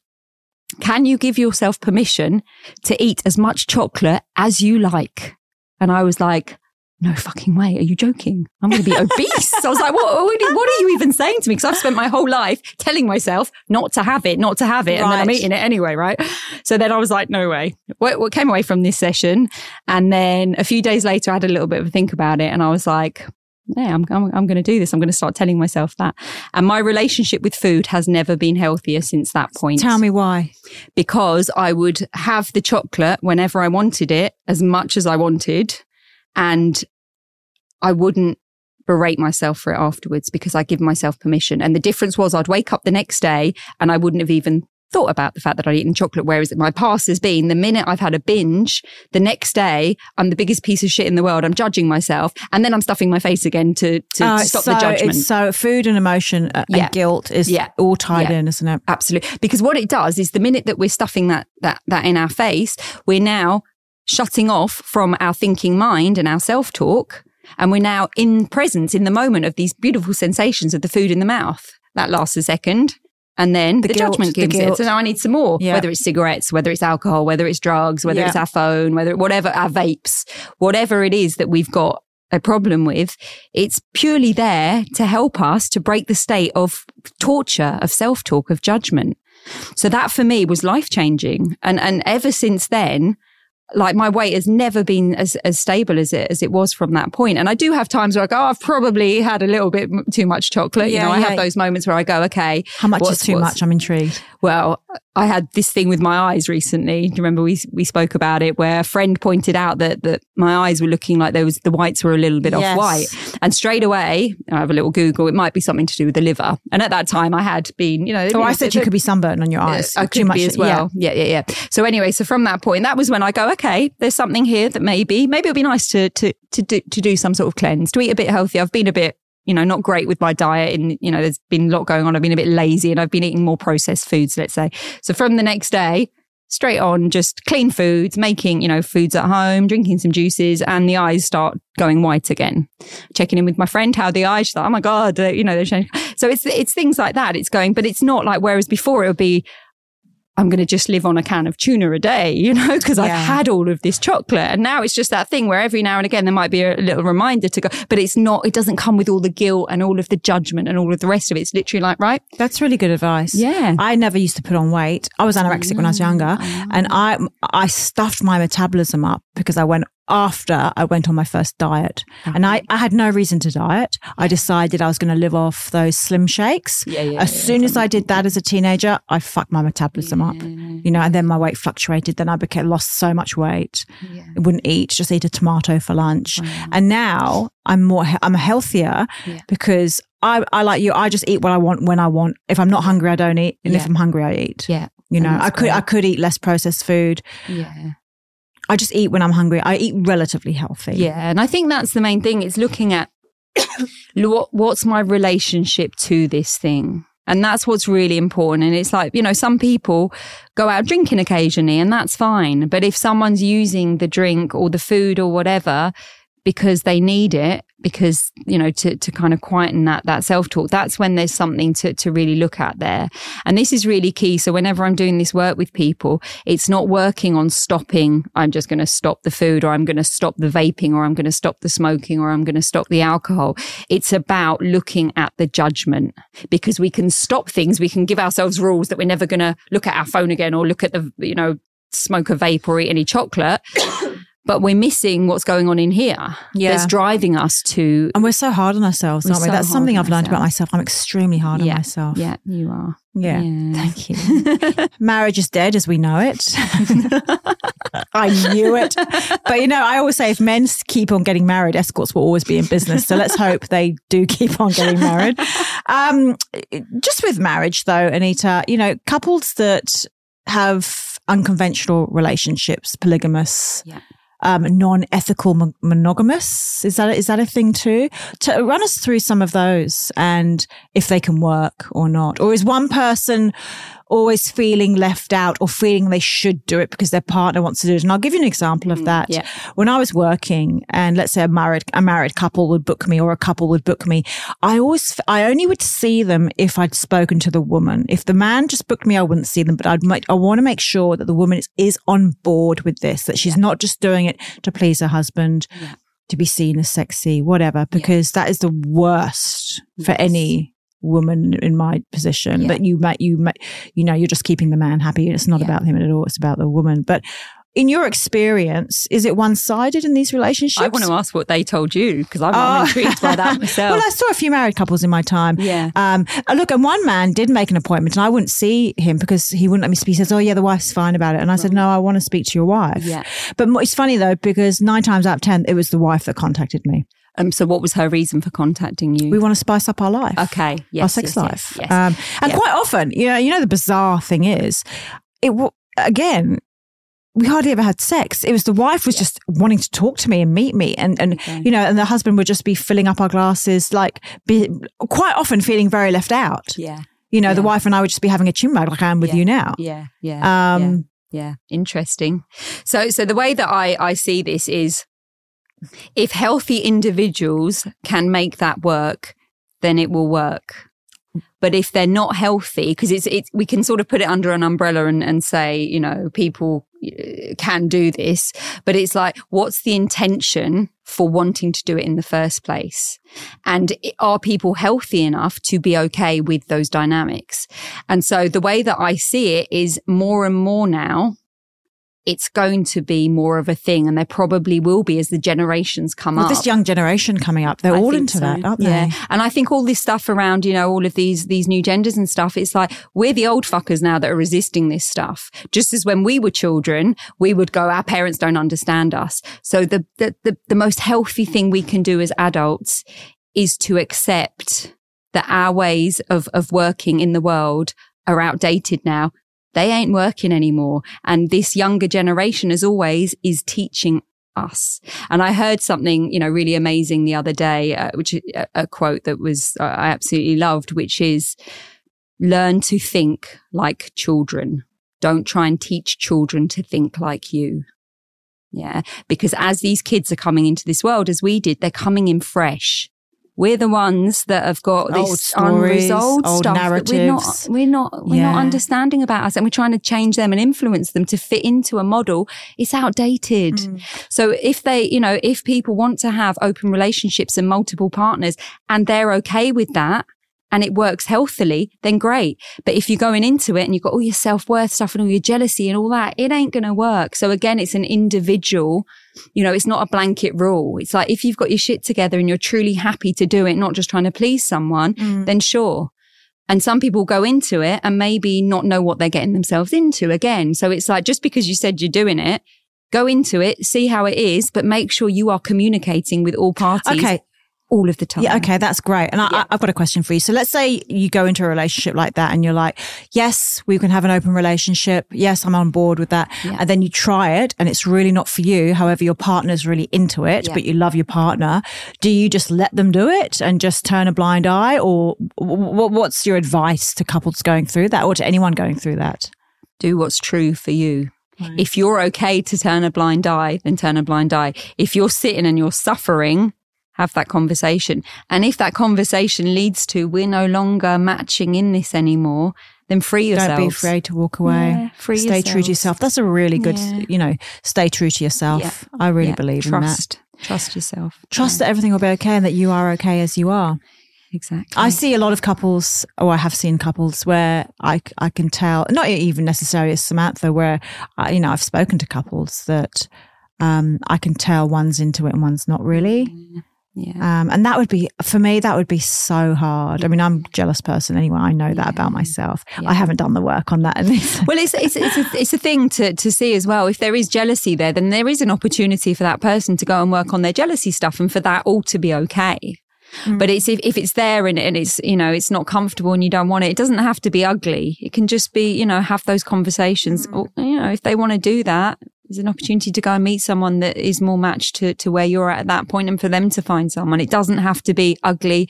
Can you give yourself permission to eat as much chocolate as you like? And I was like, no fucking way. Are you joking? I'm going to be obese. I was like, what, what, are- what are you even saying to me? Because I've spent my whole life telling myself not to have it, not to have it. And then I'm eating it anyway, right? So then I was like, no way. What, what came away from this session? And then a few days later, I had a little bit of a think about it. And I was like, yeah, I'm, I'm, I'm going to do this. I'm going to start telling myself that. And my relationship with food has never been healthier since that point Tell me why. because I would have the chocolate whenever I wanted it, as much as I wanted, and I wouldn't berate myself for it afterwards because I give myself permission. And the difference was I'd wake up the next day and I wouldn't have even thought about the fact that I'd eaten chocolate. Whereas my past has been the minute I've had a binge, the next day I'm the biggest piece of shit in the world. I'm judging myself, and then I'm stuffing my face again to to Uh, stop so the judgment. It's so food and emotion uh, Yeah. and guilt is Yeah. all tied Yeah. in, isn't it? Absolutely. Because what it does is the minute that we're stuffing that, that, that in our face, we're now shutting off from our thinking mind and our self talk. And we're now in presence in the moment of these beautiful sensations of the food in the mouth. That lasts a second. And then the, The guilt, judgment kicks in. So now I need some more, Yeah. whether it's cigarettes, whether it's alcohol, whether it's drugs, whether Yeah. it's our phone, whether whatever our vapes, whatever it is that we've got a problem with, it's purely there to help us to break the state of torture, of self talk, of judgment. So that for me was life changing. And, and ever since then, like my weight has never been as, as stable as it, as it was from that point. And I do have times where I go, oh, I've probably had a little bit too much chocolate. you Yeah, know, I yeah. have those moments where I go, okay. How much is too much? I'm intrigued. Well, I had this thing with my eyes recently. Do you remember we we spoke about it where a friend pointed out that that my eyes were looking like there was the whites were a little bit Yes. off white. And straight away, I have a little Google. It might be something to do with the liver. And at that time, I had been, you know, Oh, I said you could be sunburned on your eyes. I too could much be as well. Yeah. yeah, yeah, So anyway, so from that point, that was when I go, okay, there's something here that maybe, maybe it'll be nice to to to do to do some sort of cleanse, to eat a bit healthy. I've been a bit, you know, not great with my diet, and you know, there's been a lot going on. I've been a bit lazy, and I've been eating more processed foods, let's say. So from the next day. Straight on, just clean foods, making, you know, foods at home, drinking some juices, and the eyes start going white again. Checking in with my friend, how the eyes, she's like, oh my God, uh, you know, they're changing. So it's, it's things like that. It's going, but it's not like, whereas before it would be, I'm going to just live on a can of tuna a day, you know, because I've had all of this chocolate. And now it's just that thing where every now and again there might be a little reminder to go, but it's not, it doesn't come with all the guilt and all of the judgment and all of the rest of it. It's literally like, right? That's really good advice. Yeah. I never used to put on weight. I was anorexic when I was younger oh. and I I stuffed my metabolism up because I went after I went on my first diet. And I, I had no reason to diet. I decided I was going to live off those slim shakes. Yeah, yeah, as yeah, soon as I did that as a teenager, I fucked my metabolism up. You know, and then my weight fluctuated. Then I became lost so much weight. I wouldn't eat, just eat a tomato for lunch. And now I'm more I'm healthier because I, I like you. I just eat what I want when I want. If I'm not hungry, I don't eat, and if I'm hungry, I eat. Yeah. You know, I could I could eat less processed food. Yeah. I just eat when I'm hungry. I eat relatively healthy. Yeah, and I think that's the main thing. It's looking at what what's my relationship to this thing. And that's what's really important. And it's like, you know, some people go out drinking occasionally and that's fine. But if someone's using the drink or the food or whatever because they need it, because, you know, to, to kind of quieten that, that self talk, that's when there's something to, to really look at there. And this is really key. So whenever I'm doing this work with people, it's not working on stopping. I'm just going to stop the food or I'm going to stop the vaping or I'm going to stop the smoking or I'm going to stop the alcohol. It's about looking at the judgment because we can stop things. We can give ourselves rules that we're never going to look at our phone again or look at the, you know, smoke a vape or eat any chocolate. But we're missing what's going on in here. Yeah. That's driving us to. And we're so hard on ourselves, aren't we? so That's something I've learned about myself. I'm extremely hard on myself. Yeah, you are. Yeah. Yeah. Thank you. Marriage is dead as we know it. I knew it. But you know, I always say if men keep on getting married, escorts will always be in business. So let's hope they do keep on getting married. Um, just with marriage though, Anita, you know, couples that have unconventional relationships, polygamous, Yeah. Um, non-ethical mon- monogamous. Is that is that a thing too? To run us through some of those and if they can work or not, or is one person always feeling left out or feeling they should do it because their partner wants to do it? And I'll give you an example of mm, that. yeah. When I was working, and let's say a married a married couple would book me or a couple would book me, I always I only would see them if I'd spoken to the woman. If the man just booked me, I wouldn't see them. But I'd make, I want to make sure that the woman is, is on board with this, that she's not just doing it to please her husband, Yeah. to be seen as sexy, whatever. Because that is the worst for any woman in my position Yeah. that you might you might you know you're just keeping the man happy it's not Yeah. about him at all it's about the woman but in your experience is it one-sided in these relationships I want to ask what they told you because I'm, Oh. intrigued by that myself. well, I saw a few married couples in my time. Yeah. Um, look, and one man did make an appointment, and I wouldn't see him because he wouldn't let me speak. He says, "Oh, yeah, the wife's fine about it," and I said, "No, I want to speak to your wife." Yeah. But it's funny though because nine times out of ten, it was the wife that contacted me. Um, so, what was her reason for contacting you? We want to spice up our life. okay. Yes. our sex yes, life. Yes. Um, and Yeah. quite often, you know, you know, the bizarre thing is, it w- again, we hardly ever had sex. It was the wife was just wanting to talk to me and meet me, and and Okay. you know, and the husband would just be filling up our glasses, like be, quite often feeling very left out. yeah. You know, the wife and I would just be having a chin like I am with Yeah. you now. Yeah. Yeah. yeah. Um, Yeah, interesting. So, so the way that I, I see this is if healthy individuals can make that work, then it will work. But if they're not healthy, because it's, it's, we can sort of put it under an umbrella and, and say, you know, people uh, can do this, but it's like, what's the intention for wanting to do it in the first place? And are people healthy enough to be okay with those dynamics? And so the way that I see it is more and more now, it's going to be more of a thing. And there probably will be as the generations come with up. this young generation coming up, they're I all into so. that, aren't yeah. they? And I think all this stuff around, you know, all of these, these new genders and stuff, it's like we're the old fuckers now that are resisting this stuff. Just as when we were children, we would go, our parents don't understand us. So the, the, the, the most healthy thing we can do as adults is to accept that our ways of, of working in the world are outdated now. They ain't working anymore. And this younger generation, as always, is teaching us. And I heard something, you know, really amazing the other day, uh, which a, a quote that was, uh, I absolutely loved, which is learn to think like children. Don't try and teach children to think like you. Yeah. Because as these kids are coming into this world, as we did, they're coming in fresh. We're the ones that have got Old this stories, unresolved stuff that we're not, we're not, we're not understanding about us and we're trying to change them and influence them to fit into a model. It's outdated. Mm. So if they, you know, if people want to have open relationships and multiple partners and they're okay with that and it works healthily, then great. But if you're going into it and you've got all your self-worth stuff and all your jealousy and all that, it ain't going to work. So again, it's an individual, you know, it's not a blanket rule. It's like if you've got your shit together and you're truly happy to do it, not just trying to please someone, Mm. then sure. And some people go into it and maybe not know what they're getting themselves into again. So it's like just because you said you're doing it, go into it, see how it is, but make sure you are communicating with all parties Okay. All of the time. Yeah, okay, that's great. And I, Yeah. I've got a question for you. So let's say you go into a relationship like that and you're like, yes, we can have an open relationship. Yes, I'm on board with that. Yeah. And then you try it and it's really not for you. However, your partner's really into it, Yeah. but you love your partner. Do you just let them do it and just turn a blind eye? Or what's your advice to couples going through that or to anyone going through that? Do what's true for you. If you're okay to turn a blind eye, then turn a blind eye. If you're sitting and you're suffering, have that conversation. And if that conversation leads to we're no longer matching in this anymore, then free yourself. Don't be afraid to walk away. Yeah, free stay true to yourself. That's a really good, Yeah. you know, stay true to yourself. Yeah. I really believe in that. trust. Trust yourself. Trust that everything will be okay and that you are okay as you are. Exactly. I see a lot of couples, or I have seen couples where I, I can tell, not even necessarily as Samantha, where, I, you know, I've spoken to couples that um, I can tell one's into it and one's not really. Yeah. Um, and that would be, for me, that would be so hard. I mean, I'm a jealous person anyway. I know that about myself. Yeah. I haven't done the work on that. Well, it's it's it's a, it's a thing to to see as well. If there is jealousy there, then there is an opportunity for that person to go and work on their jealousy stuff, and for that all to be okay. But it's if, if it's there and, and it's you know it's not comfortable and you don't want it, it doesn't have to be ugly. It can just be you know have those conversations. Or, you know if they want to do that, there's an opportunity to go and meet someone that is more matched to to where you're at at that point, and for them to find someone. It doesn't have to be ugly,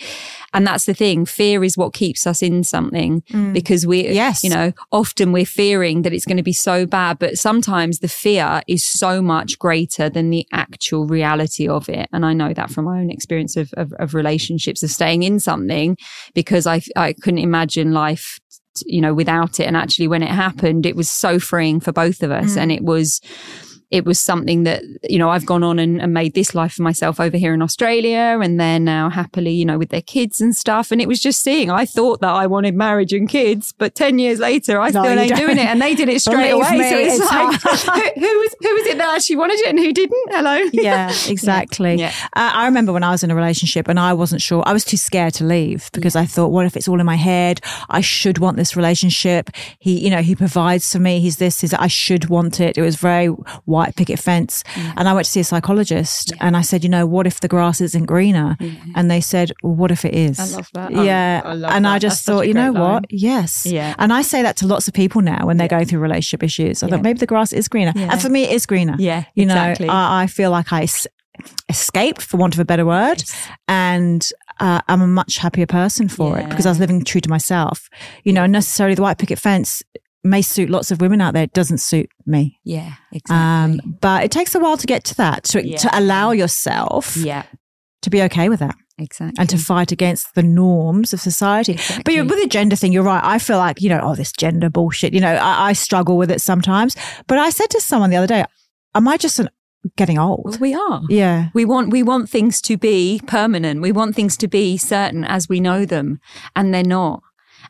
and that's the thing. Fear is what keeps us in something mm. because we Yes. you know often we're fearing that it's going to be so bad, but sometimes the fear is so much greater than the actual reality of it. And I know that from my own experience of, of, of relationships, of staying in something because I, I couldn't imagine life, you know, without it. And actually when it happened, it was so freeing for both of us. And mm. it was, it was something that, you know, I've gone on and, and made this life for myself over here in Australia. And they're now happily, you know, with their kids and stuff. And it was just seeing, I thought that I wanted marriage and kids, but 10 years later, I No, still ain't don't. doing it. And they did it straight away. me, so it's, it's like, who, who was, who was it that actually wanted it and who didn't? Hello. yeah, exactly. Yeah. Uh, I remember when I was in a relationship and I wasn't sure. I was too scared to leave because I thought, what if it's all in my head? I should want this relationship. He, you know, he provides for me. He's this. He's that. I should want it. It was very white picket fence. And I went to see a psychologist and I said, you know, what if the grass isn't greener? And they said, well, what if it is? I love that. Yeah. I love and I just That's thought, you know line. what? Yes. Yeah. And I say that to lots of people now when they're going through relationship issues. I Yeah. thought maybe the grass is greener. Yeah. And for me, it is greener. Yeah, You exactly. know, I, I feel like I s- escaped, for want of a better word, and uh, I'm a much happier person for it because I was living true to myself. You know, necessarily the white picket fence may suit lots of women out there. It doesn't suit me. Yeah, exactly. Um, but it takes a while to get to that, to, Yeah. to allow yourself yeah, to be okay with that exactly. and to fight against the norms of society. Exactly. But with the gender thing, you're right. I feel like, you know, oh, this gender bullshit. You know, I, I struggle with it sometimes. But I said to someone the other day, am I just an, getting old? Well, we are. Yeah. We want we want things to be permanent. We want things to be certain as we know them, and they're not.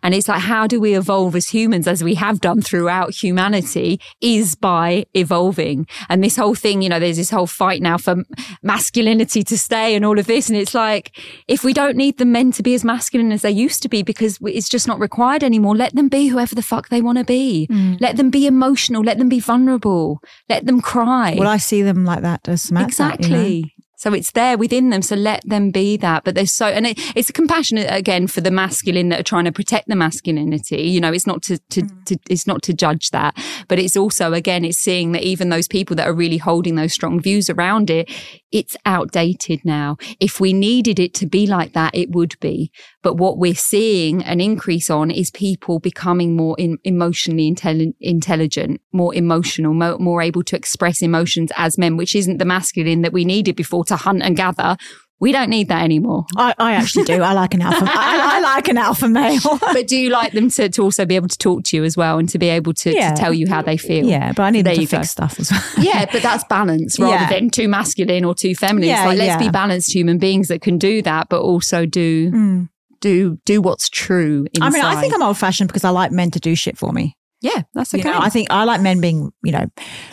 And it's like, how do we evolve as humans, as we have done throughout humanity, is by evolving. And this whole thing, you know, there's this whole fight now for masculinity to stay and all of this. And it's like, if we don't need the men to be as masculine as they used to be because it's just not required anymore, let them be whoever the fuck they want to be. Mm. Let them be emotional. Let them be vulnerable. Let them cry. Well, I see them like that as. Exactly. you know? So it's there within them. So let them be that. But there's so, and it, it's compassionate uh, again for the masculine that are trying to protect the masculinity. You know, it's not to, to, mm. to, it's not to judge that, but it's also, again, it's seeing that even those people that are really holding those strong views around it, it's outdated now. If we needed it to be like that, it would be. But what we're seeing an increase on is people becoming more in, emotionally intelli- intelligent, more emotional, mo- more able to express emotions as men, which isn't the masculine that we needed before to hunt and gather. We don't need that anymore. I, I actually do. I like an alpha. I, I like an alpha male. But do you like them to, to also be able to talk to you as well and to be able to, Yeah. to tell you how they feel? yeah, but I need There them to you go. fix stuff as well. Yeah, but that's balance rather Yeah. than too masculine or too feminine. Yeah, like let's yeah. be balanced human beings that can do that, but also do mm. do do what's true. Inside. I mean, I think I'm old fashioned because I like men to do shit for me. yeah, that's okay. You know, I think I like men being, you know,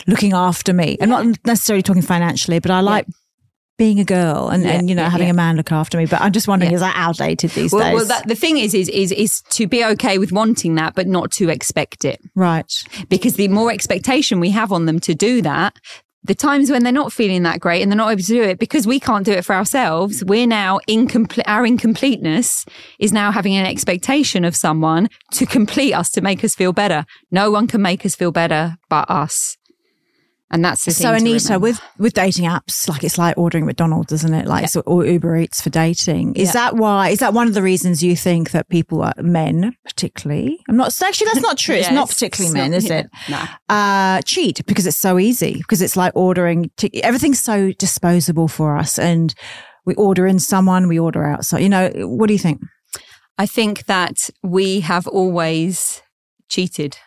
looking after me. I'm not necessarily talking financially, but I like being a girl and, Yeah, and you know, yeah, having yeah. a man look after me. But I'm just wondering, is that outdated these well, days? well that, the thing is, is, is, is to be okay with wanting that, but not to expect it. right. Because the more expectation we have on them to do that, the times when they're not feeling that great and they're not able to do it because we can't do it for ourselves, we're now incomplete. Our incompleteness is now having an expectation of someone to complete us to make us feel better. No one can make us feel better but us. And that's the. So Anita, with with dating apps, like it's like ordering McDonald's, isn't it? Like so, or Uber Eats for dating. Is Yeah. that why? Is that one of the reasons you think that people are men, particularly? I'm not actually. That's not true. it's Yeah, not particularly men, not- is it? No. uh, cheat because it's so easy because it's like ordering t- everything's so disposable for us and we order in someone we order out so you know what do you think I think that we have always cheated.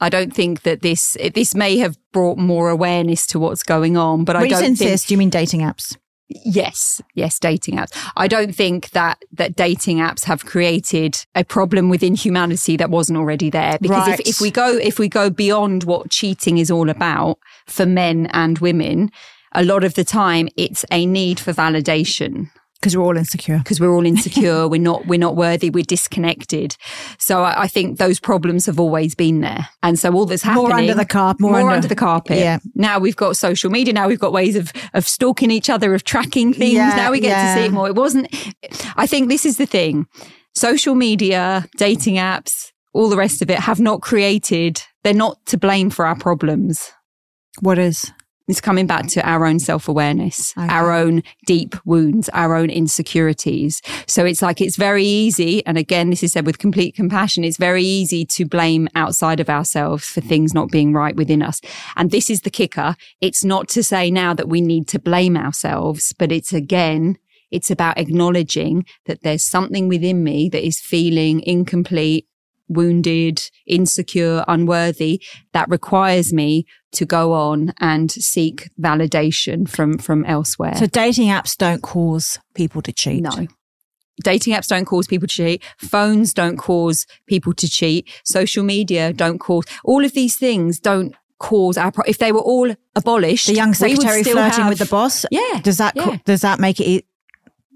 I don't think that this this may have brought more awareness to what's going on, but I when don't think insist do you mean dating apps Yes, yes, dating apps. I don't think that that dating apps have created a problem within humanity that wasn't already there. Because Right. if, if we go if we go beyond what cheating is all about for men and women, a lot of the time it's a need for validation Because we're all insecure. because we're all insecure. we're not, we're not worthy. We're disconnected. So I, I think those problems have always been there. And so all that's happening. More under the carpet. More, More, under, the carpet. Yeah. Now we've got social media. Now we've got ways of, of stalking each other, of tracking things. Yeah, now we get yeah. to see it more. It wasn't, I think this is the thing. Social media, dating apps, all the rest of it have not created, they're not to blame for our problems. What is? It's coming back to our own self awareness, Okay. our own deep wounds, our own insecurities. So it's like it's very easy. And again, this is said with complete compassion. It's very easy to blame outside of ourselves for things not being right within us. And this is the kicker. It's not to say now that we need to blame ourselves, but it's again, it's about acknowledging that there's something within me that is feeling incomplete, wounded, insecure, unworthy that requires me to go on and seek validation from, from elsewhere. So dating apps don't cause people to cheat. No. Dating apps don't cause people to cheat. Phones don't cause people to cheat. Social media don't cause all of these things don't cause our, pro- if they were all abolished, The young we would secretary flirting have- with the boss. Yeah. Does that co- yeah. does that make it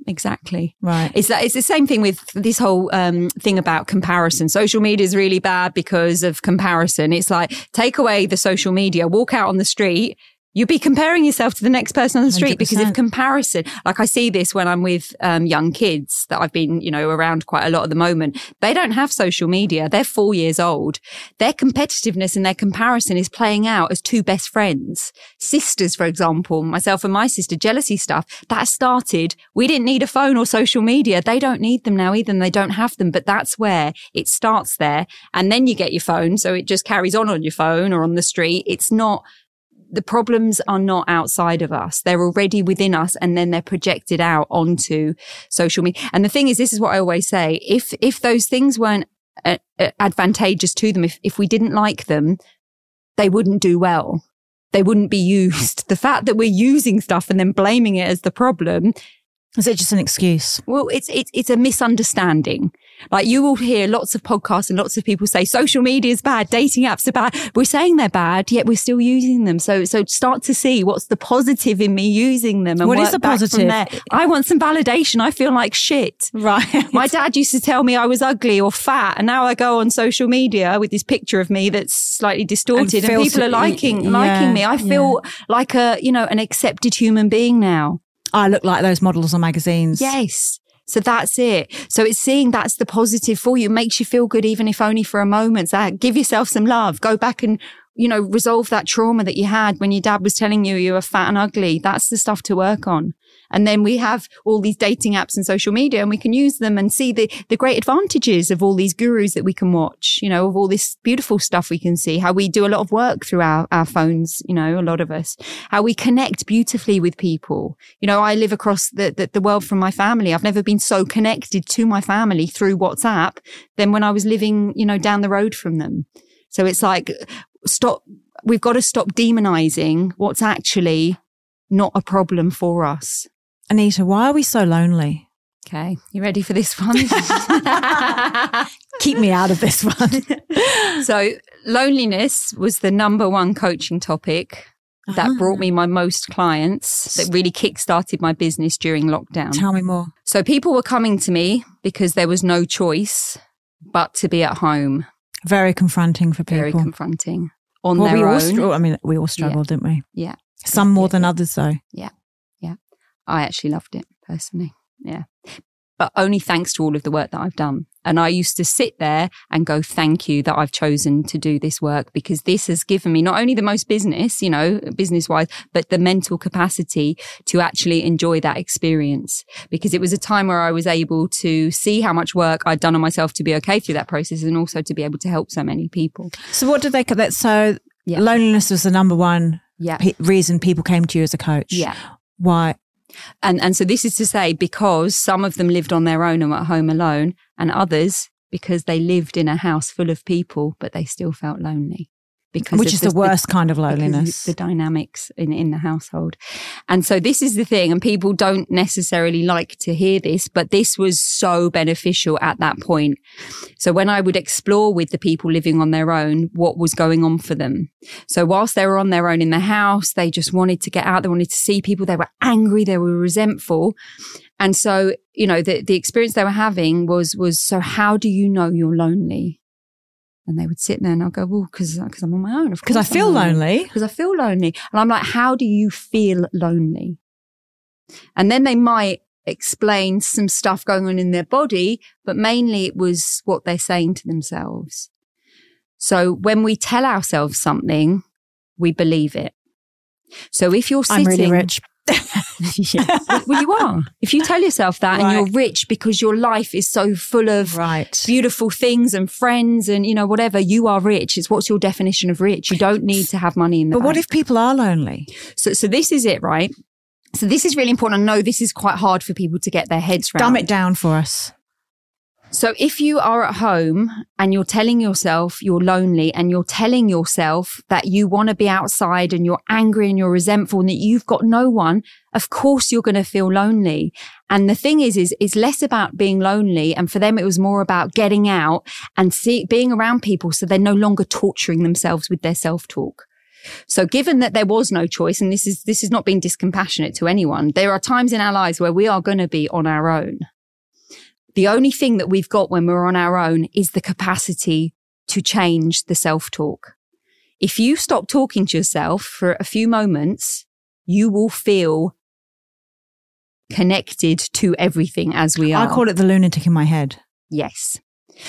Exactly. right? It's that it's the same thing with this whole um, thing about comparison. Social media is really bad because of comparison. It's like take away the social media, walk out on the street. You'll be comparing yourself to the next person on the street because of 100%. comparison. Like I see this when I'm with um, young kids that I've been, you know, around quite a lot at the moment. They don't have social media. They're four years old. Their competitiveness and their comparison is playing out as two best friends. Sisters, for example, myself and my sister, jealousy stuff, that started. We didn't need a phone or social media. They don't need them now either and they don't have them, but that's where it starts there. And then you get your phone. So it just carries on on your phone or on the street. It's not, the problems are not outside of us. They're already within us and then they're projected out onto social media. And the thing is, this is what I always say. If, if those things weren't uh, uh, advantageous to them, if, if we didn't like them, they wouldn't do well. They wouldn't be used. The fact that we're using stuff and then blaming it as the problem Is it just an excuse? well, it's, it's, it's a misunderstanding. Like you will hear lots of podcasts and lots of people say social media is bad, dating apps are bad. We're saying they're bad, yet we're still using them. So, so start to see what's the positive in me using them. And What is the positive? there. I want some validation. I feel like shit. Right. My dad used to tell me I was ugly or fat, and now I go on social media with this picture of me that's slightly distorted, and, feels- people are liking yeah, liking me. I feel like a you know an accepted human being now. I look like those models on magazines. Yes. So that's it. So it's seeing that's the positive for you. Makes you feel good, even if only for a moment. So give yourself some love. Go back and, you know, resolve that trauma that you had when your dad was telling you you were fat and ugly. That's the stuff to work on. And then we have all these dating apps and social media and we can use them and see the, the great advantages of all these gurus that we can watch, you know, of all this beautiful stuff we can see, how we do a lot of work through our, our phones, you know, a lot of us, how we connect beautifully with people. You know, I live across the, the, the world from my family. I've never been so connected to my family through WhatsApp than when I was living, you know, down the road from them. So it's like, stop, we've got to stop demonizing what's actually not a problem for us. Anita, why are we so lonely? Okay. You ready for this one? Keep me out of this one. so loneliness was the number one coaching topic that ah. brought me my most clients that really kick-started my business during lockdown. Tell me more. So people were coming to me because there was no choice but to be at home. Very confronting for people. Very confronting on well, their we own. all I mean, we all struggled, didn't we? Yeah. Some more Yeah. than others, though. I actually loved it personally. Yeah. But only thanks to all of the work that I've done. And I used to sit there and go, thank you that I've chosen to do this work because this has given me not only the most business, you know, business wise, but the mental capacity to actually enjoy that experience. Because it was a time where I was able to see how much work I'd done on myself to be okay through that process and also to be able to help so many people. So, what did they? Call that so Yeah. loneliness was the number one Yeah. pe- reason people came to you as a coach. Yeah. Why? And, and so this is to say, because some of them lived on their own and were at home alone and others because they lived in a house full of people, but they still felt lonely. Because Which is the, worst kind of because of loneliness. the dynamics in, in the household. And so this is the thing, and people don't necessarily like to hear this, but this was so beneficial at that point. So when I would explore with the people living on their own what was going on for them. So whilst they were on their own in the house, they just wanted to get out, they wanted to see people, they were angry, they were resentful. And so, you know, the, the experience they were having was, was, so how do you know you're lonely? And they would sit there and I'll go, well, because because I'm on my own. Because I feel lonely. Because I feel lonely. And I'm like, how do you feel lonely? And then they might explain some stuff going on in their body, but mainly it was what they're saying to themselves. So when we tell ourselves something, we believe it. So if you're sitting, I'm really rich. yeah. well, you are. If you tell yourself that and you're rich because your life is so full of Right. beautiful things and friends and you know whatever, you are rich. It's what's your definition of rich? You don't need to have money in the But what if people are lonely? So, so this is it, right? So this is really important. I know this is quite hard for people to get their heads around. Dumb it down for us. So if you are at home and you're telling yourself you're lonely and you're telling yourself that you want to be outside and you're angry and you're resentful and that you've got no one, of course you're going to feel lonely. And the thing is, is it's less about being lonely. And for them, it was more about getting out and see, being around people so they're no longer torturing themselves with their self-talk. So given that there was no choice, and this is, this is not being discompassionate to anyone, there are times in our lives where we are going to be on our own. The only thing that we've got when we're on our own is the capacity to change the self talk. If you stop talking to yourself for a few moments, you will feel connected to everything as we are. I call it the lunatic in my head. Yes.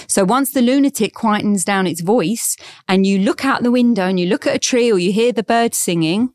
So once the lunatic quietens down its voice and you look out the window and you look at a tree or you hear the birds singing,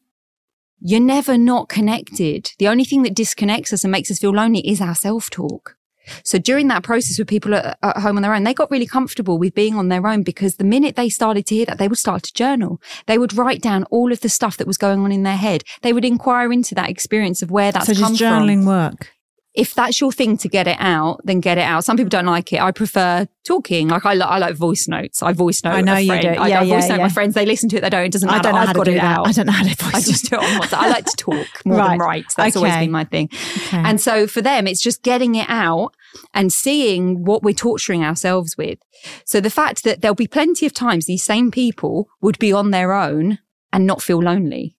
you're never not connected. The only thing that disconnects us and makes us feel lonely is our self talk. So during that process with people at, at home on their own, they got really comfortable with being on their own because the minute they started to hear that, they would start to journal. They would write down all of the stuff that was going on in their head. They would inquire into that experience of where that's so just from journaling work. If that's your thing to get it out, then get it out. Some people don't like it. I prefer talking. Like I, li- I like voice notes. I voice note. I know you do. I, Yeah, I yeah, voice note yeah. my friends. They listen to it. They don't. It doesn't matter. I don't know I've how to got do it that. out. I don't know how to voice I just do it on WhatsApp. I like to talk more Right. than write. That's always been my thing. Okay. And so for them, it's just getting it out and seeing what we're torturing ourselves with. So the fact that there'll be plenty of times these same people would be on their own and not feel lonely.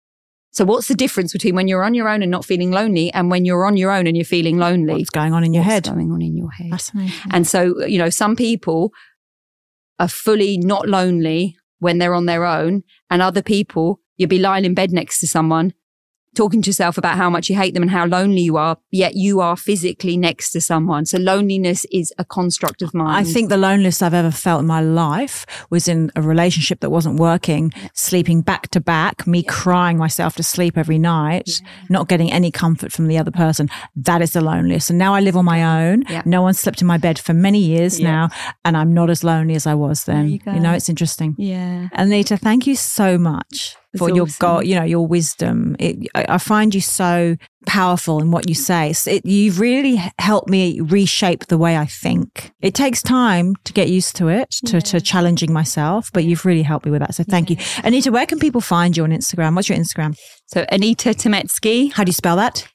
So what's the difference between when you're on your own and not feeling lonely and when you're on your own and you're feeling lonely? What's going on in your What's head? going on in your head? Fascinating. And so, you know, some people are fully not lonely when they're on their own, and other people, you'd be lying in bed next to someone, talking to yourself about how much you hate them and how lonely you are, yet you are physically next to someone. So loneliness is a construct of mind. I think the loneliest I've ever felt in my life was in a relationship that wasn't working, sleeping back to back, me crying myself to sleep every night, not getting any comfort from the other person. That is the loneliest. And now I live on my own. Yeah. No one slept in my bed for many years Yeah. now, and I'm not as lonely as I was then. you go. know, it's interesting. Yeah. Anita, thank you so much for your awesome. go, you know, your wisdom. It, I, find you so powerful in what you say. It, you've really helped me reshape the way I think. It takes time to get used to it, to, to challenging myself, but you've really helped me with that. So thank you. Anita, where can people find you on Instagram? What's your Instagram? So Anita Tomecki, How do you spell that?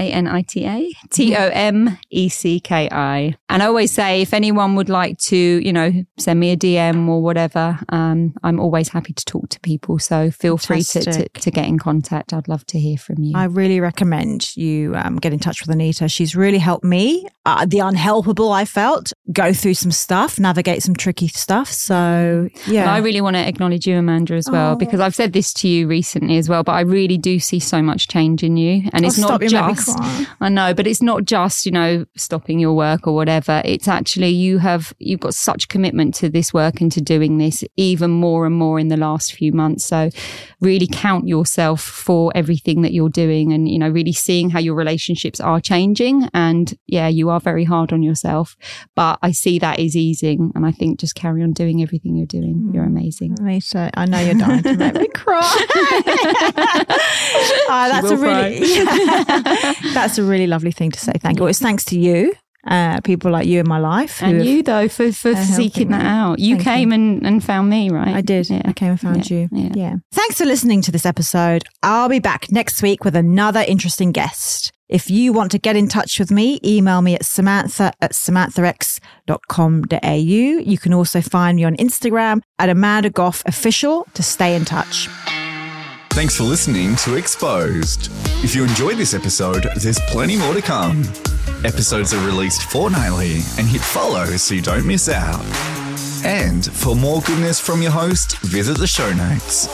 A N I T A T O M E C K I. And I always say, if anyone would like to, you know, send me a DM or whatever, um, I'm always happy to talk to people. So feel free to, to, to get in contact. I'd love to hear from you. I really recommend you um, get in touch with Anita. She's really helped me, uh, the unhelpable I felt, go through some stuff, navigate some tricky stuff. So, yeah. And I really want to acknowledge you, Amanda, as well, Oh. because I've said this to you recently as well, but I really do see so much change in you. And it's Oh, not make me just, I know, but it's not just, you know, stopping your work or whatever. It's actually, you have, you've got such commitment to this work and to doing this even more and more in the last few months. So really count yourself for everything that you're doing and, you know, really seeing how your relationships are changing. And yeah, you are very hard on yourself, but I see that is easing. And I think just carry on doing everything you're doing. Mm. You're amazing. Anita, I know you're dying to make me cry. oh, that's a really that's a really lovely thing to say. Thank you. Well, it's thanks to you uh, people like you in my life. And you though for for seeking that out. You Thank came and and found me, right? I did. Yeah. I came and found Yeah. you. Yeah. yeah. Thanks for listening to this episode. I'll be back next week with another interesting guest. If you want to get in touch with me, email me at samantha at samanthax.com.au. You can also find me on Instagram at Amanda Goff Official to stay in touch. Thanks for listening to Exposed. If you enjoyed this episode, there's plenty more to come. Episodes are released fortnightly and hit follow so you don't miss out. And for more goodness from your host, visit the show notes.